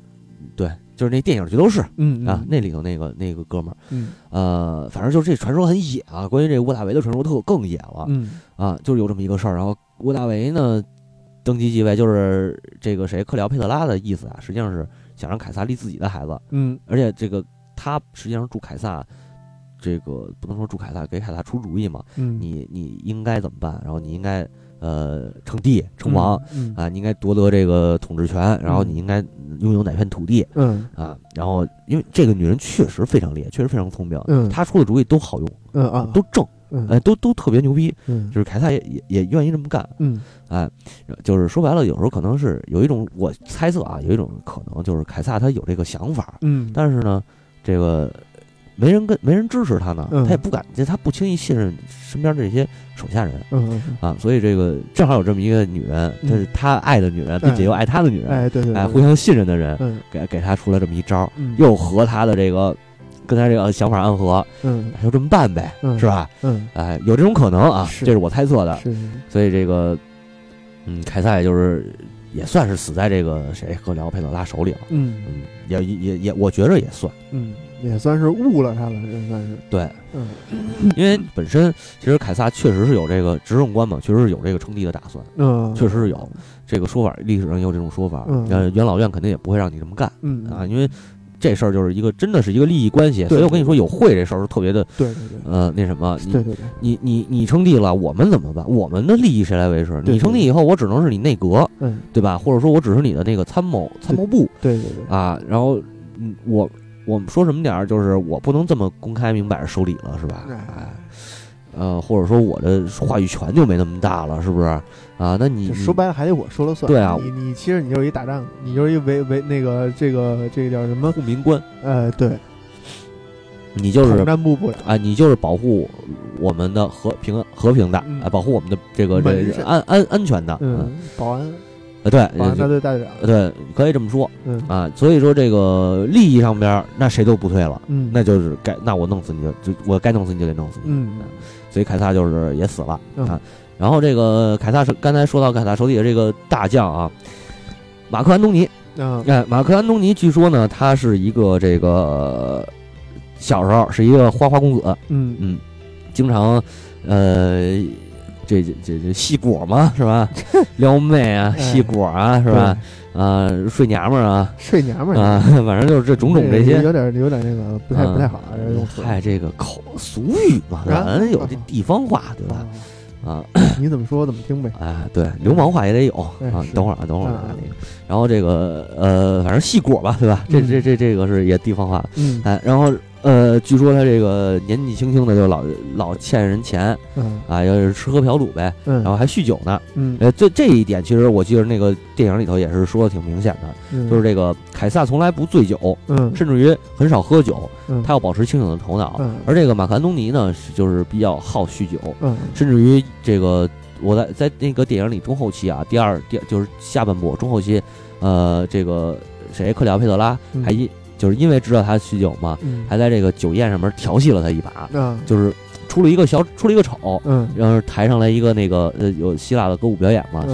就是那电影决斗士嗯啊，那里头那个那个哥们儿，嗯呃，反正就是这传说很野啊。关于这个沃大维的传说特更野了、嗯啊，就是有这么一个事儿。然后沃大维呢登基继位，就是这个谁克里奥佩特拉的意思啊，实际上是想让凯撒立自己的孩子，嗯而且这个他实际上助凯撒。这个不能说助凯撒，给凯撒出主意嘛？嗯，你你应该怎么办？然后你应该呃称帝称王，嗯啊，你应该夺得这个统治权，然后你应该拥有哪片土地嗯。啊？然后因为这个女人确实非常厉害，确实非常聪明，嗯。她出的主意都好用，嗯啊。都正，嗯。哎，都都特别牛逼。嗯。就是凯撒也也也愿意这么干，嗯。哎，就是说白了，有时候可能是有一种我猜测啊，有一种可能就是凯撒他有这个想法，嗯，但是呢，这个没人跟没人支持他呢，嗯。他也不敢，就他不轻易信任身边这些手下人。嗯啊，所以这个正好有这么一个女人，嗯。是他爱的女人，并且又爱他的女人，哎对对哎，互相信任的人，嗯。给给他出了这么一招，嗯。又和他的这个跟他这个想法暗合，嗯。就这么办呗，嗯是吧？嗯。哎，有这种可能啊，是这是我猜测的。是是所以这个，嗯，凯撒也就是也算是死在这个谁赫里奥佩特拉手里了，嗯。嗯，也也也，我觉着也算嗯也算是误了他了，这算是对，嗯因为本身其实凯撒确实是有这个执政官嘛，确实是有这个称帝的打算。嗯确实是有这个说法，历史上也有这种说法。嗯呃，元老院肯定也不会让你这么干嗯啊，因为这事儿就是一个真的是一个利益关系。所以我跟你说，有会这事儿是特别的对对对呃那什么，你对对对你你你称帝了，我们怎么办？我们的利益谁来维持？你称帝以后，我只能是你内阁，嗯对吧？或者说我只是你的那个参谋参谋部对对对啊。然后，嗯，我我们说什么点儿，就是我不能这么公开明摆着收礼了，是吧？哎哎，呃，或者说我的话语权就没那么大了，是不是啊？那你说白了还得我说了算。对啊你你其实你就是一打仗，你就是一维维那个这个这个叫什么？护民官，呃，对，你就是统战部部长。啊，你就是保护我们的和平和平的，嗯啊，保护我们的这个这安安安全的，嗯，保安呃，对，保安大呃队大队长。对，可以这么说嗯啊。所以说这个利益上边，那谁都不退了，嗯，那就是该那我弄死你就就我该弄死你就得弄死你，嗯所以凯撒就是也死了嗯啊。然后这个凯撒是刚才说到凯撒手底下这个大将啊，马克安东尼，嗯哎，马克安东尼据说呢，他是一个这个小时候是一个花花公子，嗯嗯，经常呃。这这这这戏果嘛是吧？撩妹啊，哎戏果啊是吧？啊，睡娘们儿啊睡娘们儿啊，反正就是这种种这些有点有点那个不太嗯不太好啊，这用词。嗨，这个口俗语嘛，啊咱有这地方话对吧？啊啊，你怎么说我怎么听呗。哎，对，流氓话也得有啊。等会儿啊，等会儿啊啊，那个，然后这个呃，反正戏果吧，对吧？这嗯这这这个是也地方话，嗯哎，然后呃，据说他这个年纪轻轻的就老老欠人钱嗯啊，要是吃喝嫖赌呗，嗯，然后还酗酒呢。嗯呃，这这一点其实我记得那个电影里头也是说的挺明显的，嗯就是这个凯撒从来不醉酒，嗯甚至于很少喝酒，嗯他要保持清醒的头脑。嗯而这个马克安东尼呢，是就是比较好酗酒，嗯甚至于这个我在在那个电影里中后期啊，第二第就是下半部中后期，呃，这个谁克里奥佩特拉嗯还因就是因为知道他酗酒嘛，嗯。还在这个酒宴上面调戏了他一把，啊。就是出了一个小出了一个丑，嗯。然后台上来一个那个呃有希腊的歌舞表演嘛，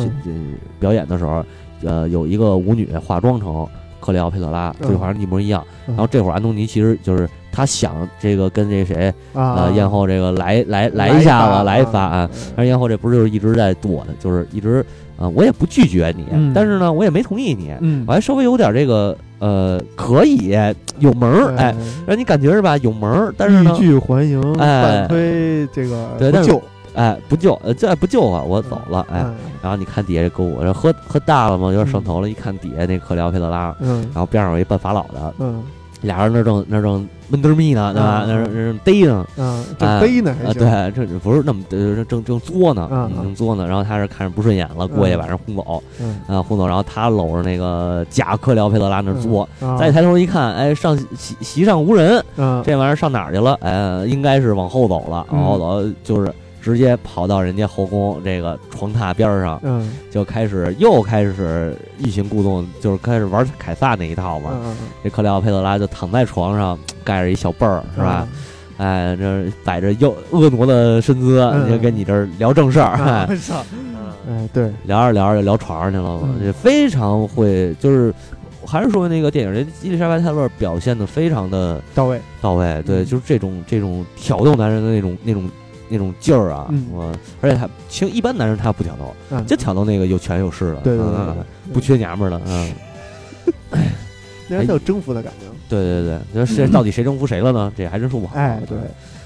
表演的时候，呃有一个舞女化妆成克里奥佩特拉，嗯。就好像一模一样。嗯。然后这会儿安东尼其实就是他想这个跟这谁啊。呃咽后这个来来来一下子来一发啊，嗯但是咽后这不是就是一直在躲的，就是一直啊、呃我也不拒绝你，嗯。但是呢我也没同意你，嗯。我还稍微有点这个呃可以有门儿，哎，让你感觉是吧有门儿，但是呢欲拒还迎，哎半推这个不救，哎不救呃这不救啊我走了哎。嗯然后你看底下这歌舞，这喝喝大了嘛，有点上头了。一看底下那克里奥佩特拉，嗯然后边上有一扮法老的，嗯俩人那正那正闷嘚咪呢，对吧？嗯那正那正逮呢，啊，哎这背呢还啊，行，对，这不是那么呃正正作呢，嗯嗯正作呢。然后他是看着不顺眼了，过去嗯把人轰走，嗯，啊，轰走。然后他搂着那个假克辽佩德拉那作，啊再一抬头一看，哎，上席席上无人，啊这玩意儿上哪儿去了？哎，应该是往后走了，嗯往后走就是直接跑到人家后宫这个床榻边上。嗯就开始又开始欲擒故纵，就是开始玩凯撒那一套嘛。嗯这克里奥佩特拉就躺在床上，盖着一小被儿，是吧？？哎，这摆着又婀娜的身姿，嗯就跟你这儿聊正事儿，我操！哎，对，聊着聊着就聊床上去了嘛，嗯就非常会，就是还是说那个电影，这伊丽莎白泰勒表现的非常的到位。到位，对，嗯就是这种这种挑逗男人的那种那种那种劲儿啊，嗯。我而且他其实一般男人他不挑逗，嗯，就挑逗那个有权有势的，对对对不缺娘们儿的，嗯，那人他有征服的感觉。对对对，就是 到底谁征服谁了呢？这还真说不好。哎，对，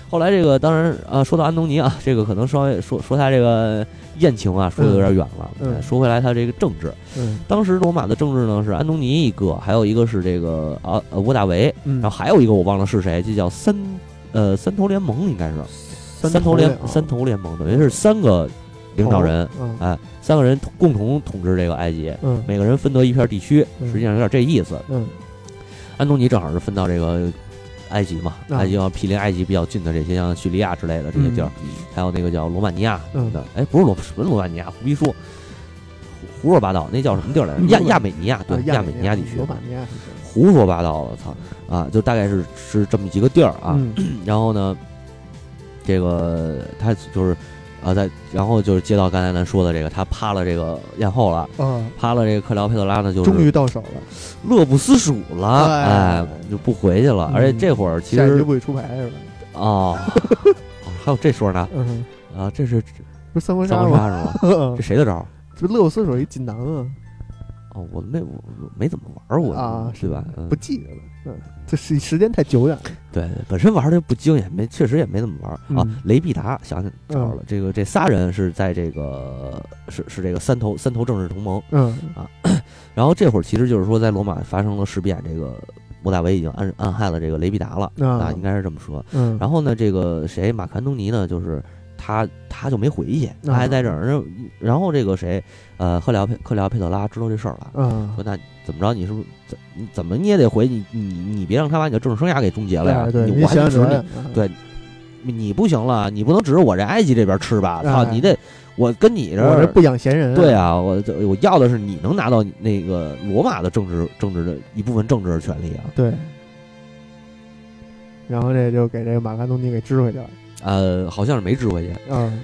后来这个当然啊，说到安东尼啊，这个可能稍微说说他这个宴情啊，说的有点远了。说回来，他这个政治，嗯。当时罗马的政治呢是安东尼一个，还有一个是这个啊呃沃大维，嗯，然后还有一个我忘了是谁，这叫三呃三头联盟，应该是三头联三头联盟，等于是三个领导人，嗯哎，三个人共同统治这个埃及，嗯每个人分得一片地区，嗯实际上有点这意思。嗯安东尼正好是分到这个埃及嘛，啊埃及要毗邻埃及比较近的这些，像叙利亚之类的这些地儿，还有那个叫罗马尼亚嗯的，哎，不是罗什么罗马尼亚，胡逼说，胡胡说八道，那叫什么地儿来着？亚亚美尼亚，对啊，亚美美尼亚地区罗，马尼亚胡说八道我，操啊！就大概是是这么几个地儿啊。嗯 然后呢，这个他就是啊，在然后就是接到刚才咱说的这个，他趴了这个艳后了。嗯，趴了这个克辽佩特拉呢，就是终于到手了，乐不思蜀了，哎哎，就不回去了。嗯而且这会儿其实不会出牌是吧？哦，哦还有这说呢嗯，啊，这是不是三国杀是吗？嗯这谁的招儿？这乐不思蜀一锦囊啊哦，我没我我没怎么玩过啊，是吧？嗯不记得了，嗯，这是时间太久远了。对，本身玩的不精，也没确实也没怎么玩嗯啊。雷必达想起找着了，这个这仨人是在这个是是这个三头三头政治同盟。嗯啊 然后这会儿其实就是说，在罗马发生了事变，这个莫大维已经暗暗害了这个雷必达了啊啊，应该是这么说。嗯，然后呢，这个谁马克安东尼呢，就是他他就没回去，他还在这儿。然后然后这个谁，呃，赫里奥佩克里奥佩特拉知道这事儿了，嗯，说那怎么着？你是不是怎你怎么你也得回你你你别让他把你的政治生涯给终结了呀？哎对，你我还想指着着你，对你不行了，你不能指着我这埃及这边吃吧？操，哎你得我跟你这儿我这不养闲人，对，啊，我我要的是你能拿到那个罗马的政治政治的一部分政治的权利啊。对。然后这就给这个马克安东尼给支回去了，呃，好像是没支回去，嗯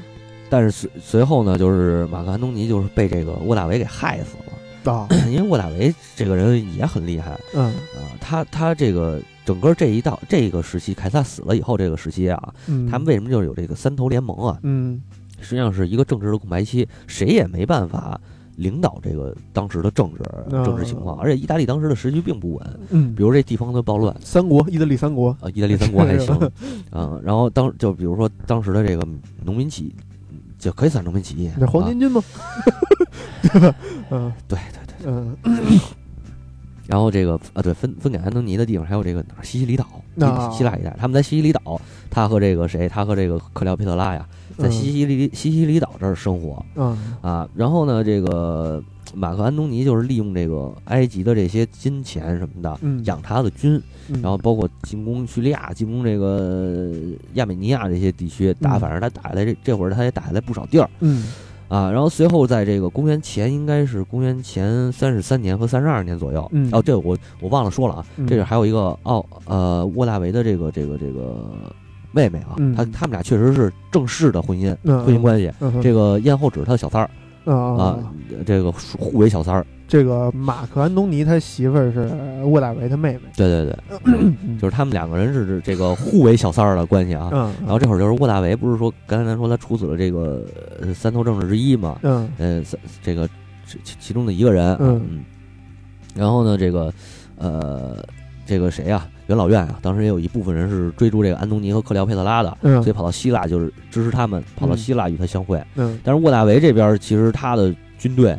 但是随随后呢，就是马克安东尼就是被这个沃大维给害死了，啊，因为沃大维这个人也很厉害嗯啊、嗯他他这个整个这一道这个时期，凯撒死了以后这个时期啊，嗯，他们为什么就是有这个三头联盟啊？嗯实际上是一个政治的空白期，谁也没办法领导这个当时的政治哦政治情况，而且意大利当时的时局并不稳，嗯，比如这地方的暴乱。三国，意大利三国，啊，意大利三国还行 嗯，然后当就比如说当时的这个农民起义，就可以算农民起义，那黄啊巾军吗？对吧？嗯 对对对，嗯。然后这个啊对分分给安东尼的地方还有这个哪儿西西里岛，啊。希希腊一带，他们在西西里岛，他和这个谁，他和这个克里奥佩特拉呀，在嗯。西西里西西里岛这儿生活。嗯。啊，然后呢，这个马克安东尼就是利用这个埃及的这些金钱什么的。嗯，养他的军，嗯，然后包括进攻叙利亚、进攻这个亚美尼亚这些地区，打嗯反正他打下来这这会儿他也打下来不少地儿嗯啊。然后随后在这个公元前应该是公元前三十三年和三十二年左右，嗯哦，这个我我忘了说了啊，嗯这个还有一个奥呃沃大维的这个这个这个妹妹啊，嗯他他们俩确实是正式的婚姻嗯婚姻关系。嗯这个艳后只是他的小三儿啊啊，这个互为小三儿。这个马克安东尼他媳妇儿是沃大维他妹妹，对对对，就是他们两个人是这个互为小三儿的关系啊。嗯，然后这会儿就是沃大维，不是说刚才咱说他处死了这个呃三头政治之一嘛？嗯呃，三这个其其其中的一个人，嗯嗯，然后呢，这个呃，这个谁呀、元老院啊，当时也有一部分人是追逐这个安东尼和克里奥佩特拉的，嗯所以跑到希腊就是支持他们，跑到希腊与他相会。嗯但是沃大维这边其实他的军队。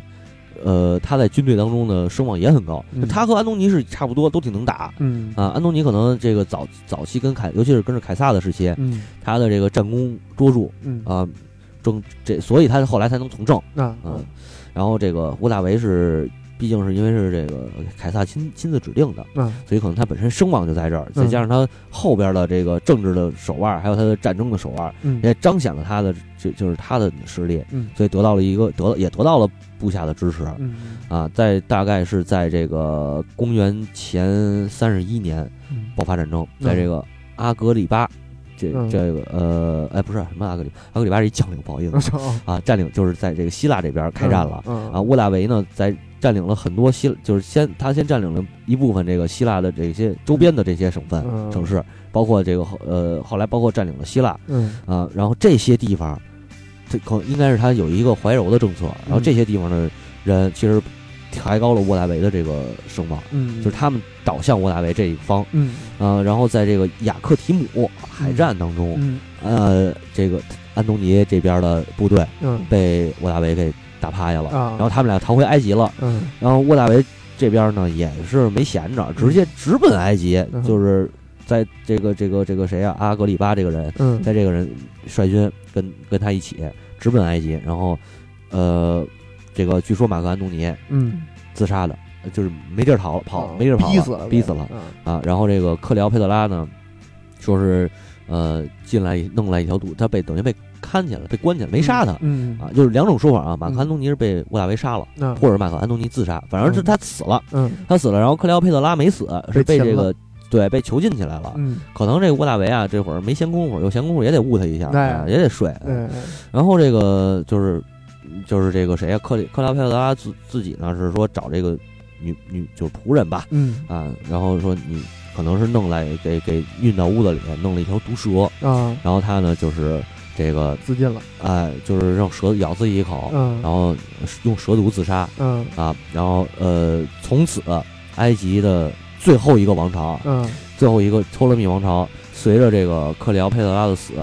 呃，他在军队当中的声望也很高，嗯他和安东尼是差不多，都挺能打嗯啊。安东尼可能这个早早期跟凯，尤其是跟着凯撒的时期，嗯他的这个战功卓著嗯啊，政这，所以他后来才能从政。啊嗯，然后这个沃大维是，毕竟是因为是这个凯撒亲亲自指定的，嗯所以可能他本身声望就在这儿，再加上他后边的这个政治的手腕，还有他的战争的手腕，嗯也彰显了他的就就是他的实力，嗯所以得到了一个得也得到了部下的支持嗯啊。在大概是在这个公元前三十一年嗯爆发战争，在这个阿格里巴。这嗯这个呃，哎，不是什么阿格里，阿格里巴是一将领，不好意思 啊，占领就是在这个希腊这边开战了。嗯啊，沃大维呢，在占领了很多希，就是先他先占领了一部分这个希腊的这些周边的这些省份、嗯。城市，包括这个后呃后来包括占领了希腊嗯。啊，然后这些地方，这可应该是他有一个怀柔的政策，然后嗯。这些地方的人其实抬高了沃达维的这个声望，嗯。就是他们倒向沃达维这一方嗯。啊，然后在这个雅克提姆海战当中，嗯。呃，这个安东尼这边的部队嗯。被沃达维给打趴下了。啊然后他们俩逃回埃及了。嗯然后沃大维这边呢也是没闲着，直接直奔埃及，嗯就是在这个这个这个谁啊，阿格里巴这个人，嗯在这个人率军跟跟他一起直奔埃及，然后呃，这个据说马克安东尼嗯自杀的，就是没地儿逃了，跑啊没地儿跑逼死了逼死了啊啊。然后这个克里奥佩特拉呢，说是呃进来弄来一条毒，他被等于被看起来了，被关起来，没杀他。嗯啊，就是两种说法啊。马克安东尼是被沃大维杀了，那或者马克安东尼自杀，反正是嗯他死了，嗯他死了，然后克里奥佩特拉没死，是被这个对被囚禁起来了。嗯可能这个沃大维啊，这会儿没闲工夫，有闲工夫也得误他一下，哎啊也得睡。嗯然后这个就是就是这个谁啊、克里克里奥佩特拉自自己呢是说找这个女女就是仆人吧嗯啊，然后说你可能是弄来给给运到屋子里，弄了一条毒蛇，啊然后他呢就是这个自尽了。哎、就是让蛇咬自己一口，嗯。然后用蛇毒自杀。嗯。啊，然后呃，从此埃及的最后一个王朝，嗯。最后一个托勒密王朝，随着这个克里奥佩特拉的死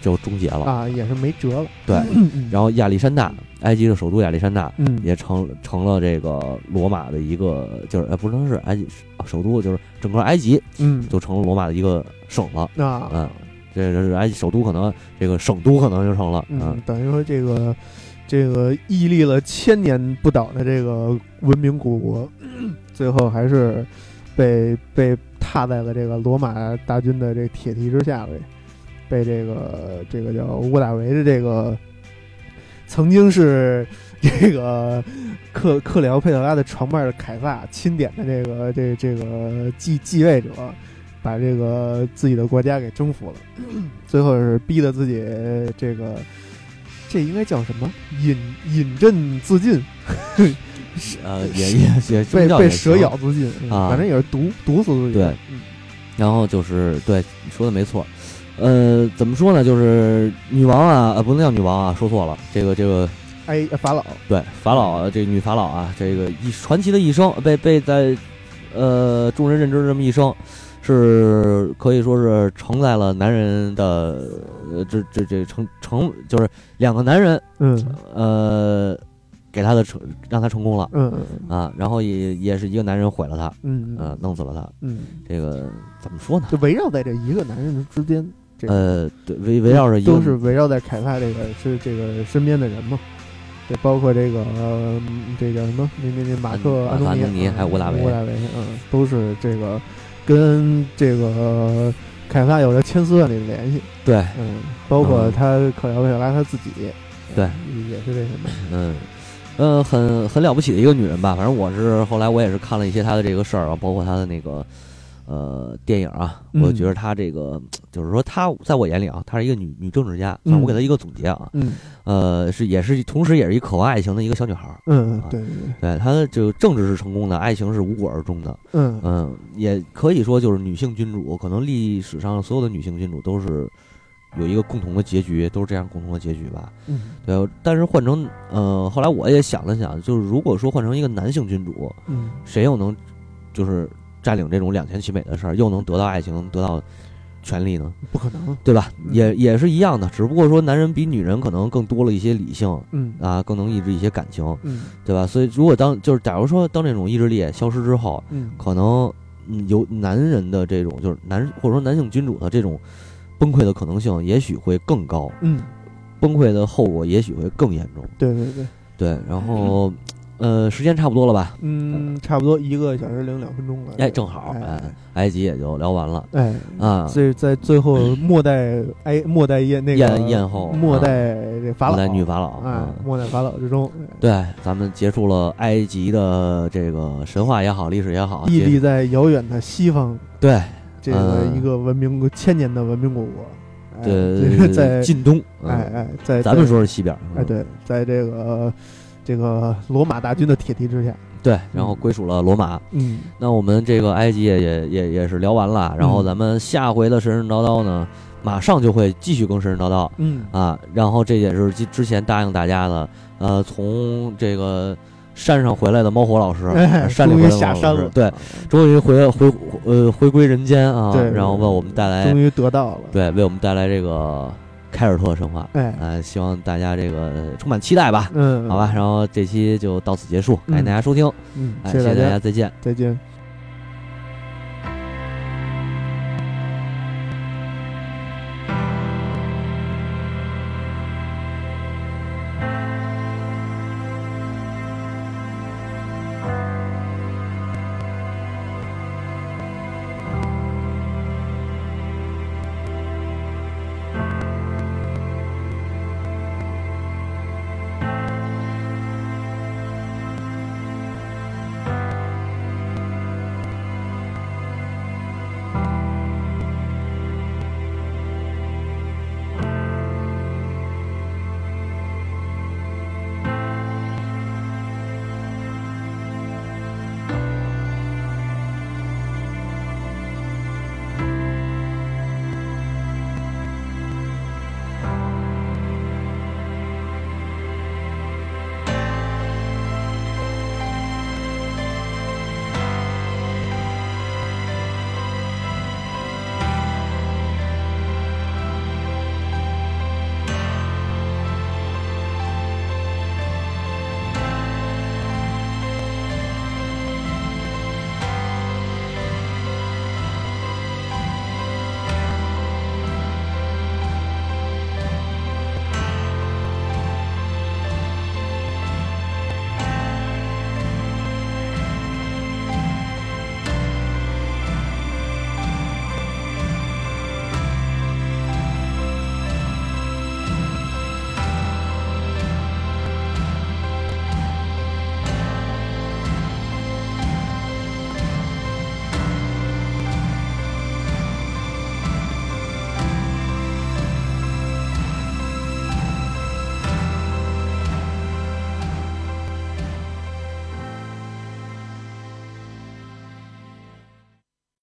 就终结了。啊也是没辙了。对，嗯。然后亚历山大，埃及的首都亚历山大嗯。也成成了这个罗马的一个，就是呃不能是埃及首都，就是整个埃及嗯。就成了罗马的一个省了。啊。嗯这这是埃及首都可能这个省都可能就成了，嗯，等于说这个这个屹立了千年不倒的这个文明古国，最后还是被被踏在了这个罗马大军的这铁蹄之下呗，被这个这个叫乌大维的这个曾经是 这个克克里奥佩特拉的床伴的凯撒钦点的这个这这个继继位者，把这个自己的国家给征服了，最后是逼得自己这个这应该叫什么饮饮鸩自尽，呃，也也也 被被蛇咬自尽，嗯啊反正也是毒毒死自己。对嗯然后就是对你说的没错，呃，怎么说呢？就是女王啊，呃，不能叫女王啊，说错了。这个这个哎，法老，对法老啊，这个女法老啊，这个一传奇的一生，被被在呃众人认知的这么一生，是可以说是承载了男人的呃这这这成成就是两个男人嗯呃给他的成让他成功了嗯嗯啊，然后也也是一个男人毁了他，嗯呃，弄死了他。嗯，这个怎么说呢？就围绕在这一个男人之间，这个呃，对，围围绕着一个都是围绕在凯撒这个是这个身边的人嘛。对，包括这个、呃、这叫什么？那那那马克安东东尼还有沃大维沃大维，嗯，都是这个跟这个凯撒有着千丝万缕的联系。对，嗯，包括嗯他克里奥佩拉他自己，对嗯，也是这什么。嗯，嗯，很很了不起的一个女人吧。反正我是后来我也是看了一些她的这个事儿啊，包括她的那个呃电影啊，嗯我觉得她这个 就是说她在我眼里啊，她是一个女女政治家，算我给她一个总结啊，嗯呃，是也是同时也是一渴望爱情的一个小女孩儿。嗯，啊对对对，她就政治是成功的，爱情是无果而终的。嗯嗯，也可以说就是女性君主，可能历史上所有的女性君主都是有一个共同的结局，都是这样共同的结局吧。嗯对，但是换成呃，后来我也想了想，就是如果说换成一个男性君主，嗯谁又能就是占领这种两全其美的事儿，又能得到爱情，得到权利呢？不可能。对吧？嗯也也是一样的，只不过说男人比女人可能更多了一些理性嗯啊，更能抑制一些感情，嗯对吧？所以如果当就是假如说当这种意志力消失之后，嗯可能嗯有男人的这种就是男或者说男性君主的这种崩溃的可能性，也许会更高，嗯，崩溃的后果也许会更严重。对对对，对，然后呃，时间差不多了吧？嗯，差不多一个小时零两分钟了。哎，正好，哎哎，埃及也就聊完了哎啊。这在最后末代埃末代宴那个宴宴后末啊代这法老末代女法老哎嗯末代法老之中，对，咱们结束了埃及的这个神话也好，历史也好，屹立在遥远的西方对这个嗯一个文明千年的文明古国。对个 在近东，嗯哎哎在咱们说是西边，哎对，在这个这个罗马大军的铁蹄之下，对，然后归属了罗马。嗯。那我们这个埃及也也也也是聊完了，然后嗯。咱们下回的神神叨叨呢，马上就会继续更神神叨叨。嗯。啊。然后这也是之之前答应大家的，呃，从这个山上回来的猫火老师，哎，山里回来的下山了，，老师对，终于回回呃回归人间啊，对。然后为我们带来终于得到了，对为我们带来这个凯尔特神话，哎呃，希望大家这个充满期待吧，嗯，好吧。然后这期就到此结束，感谢大家收听，嗯，谢谢大家，，再见。再见。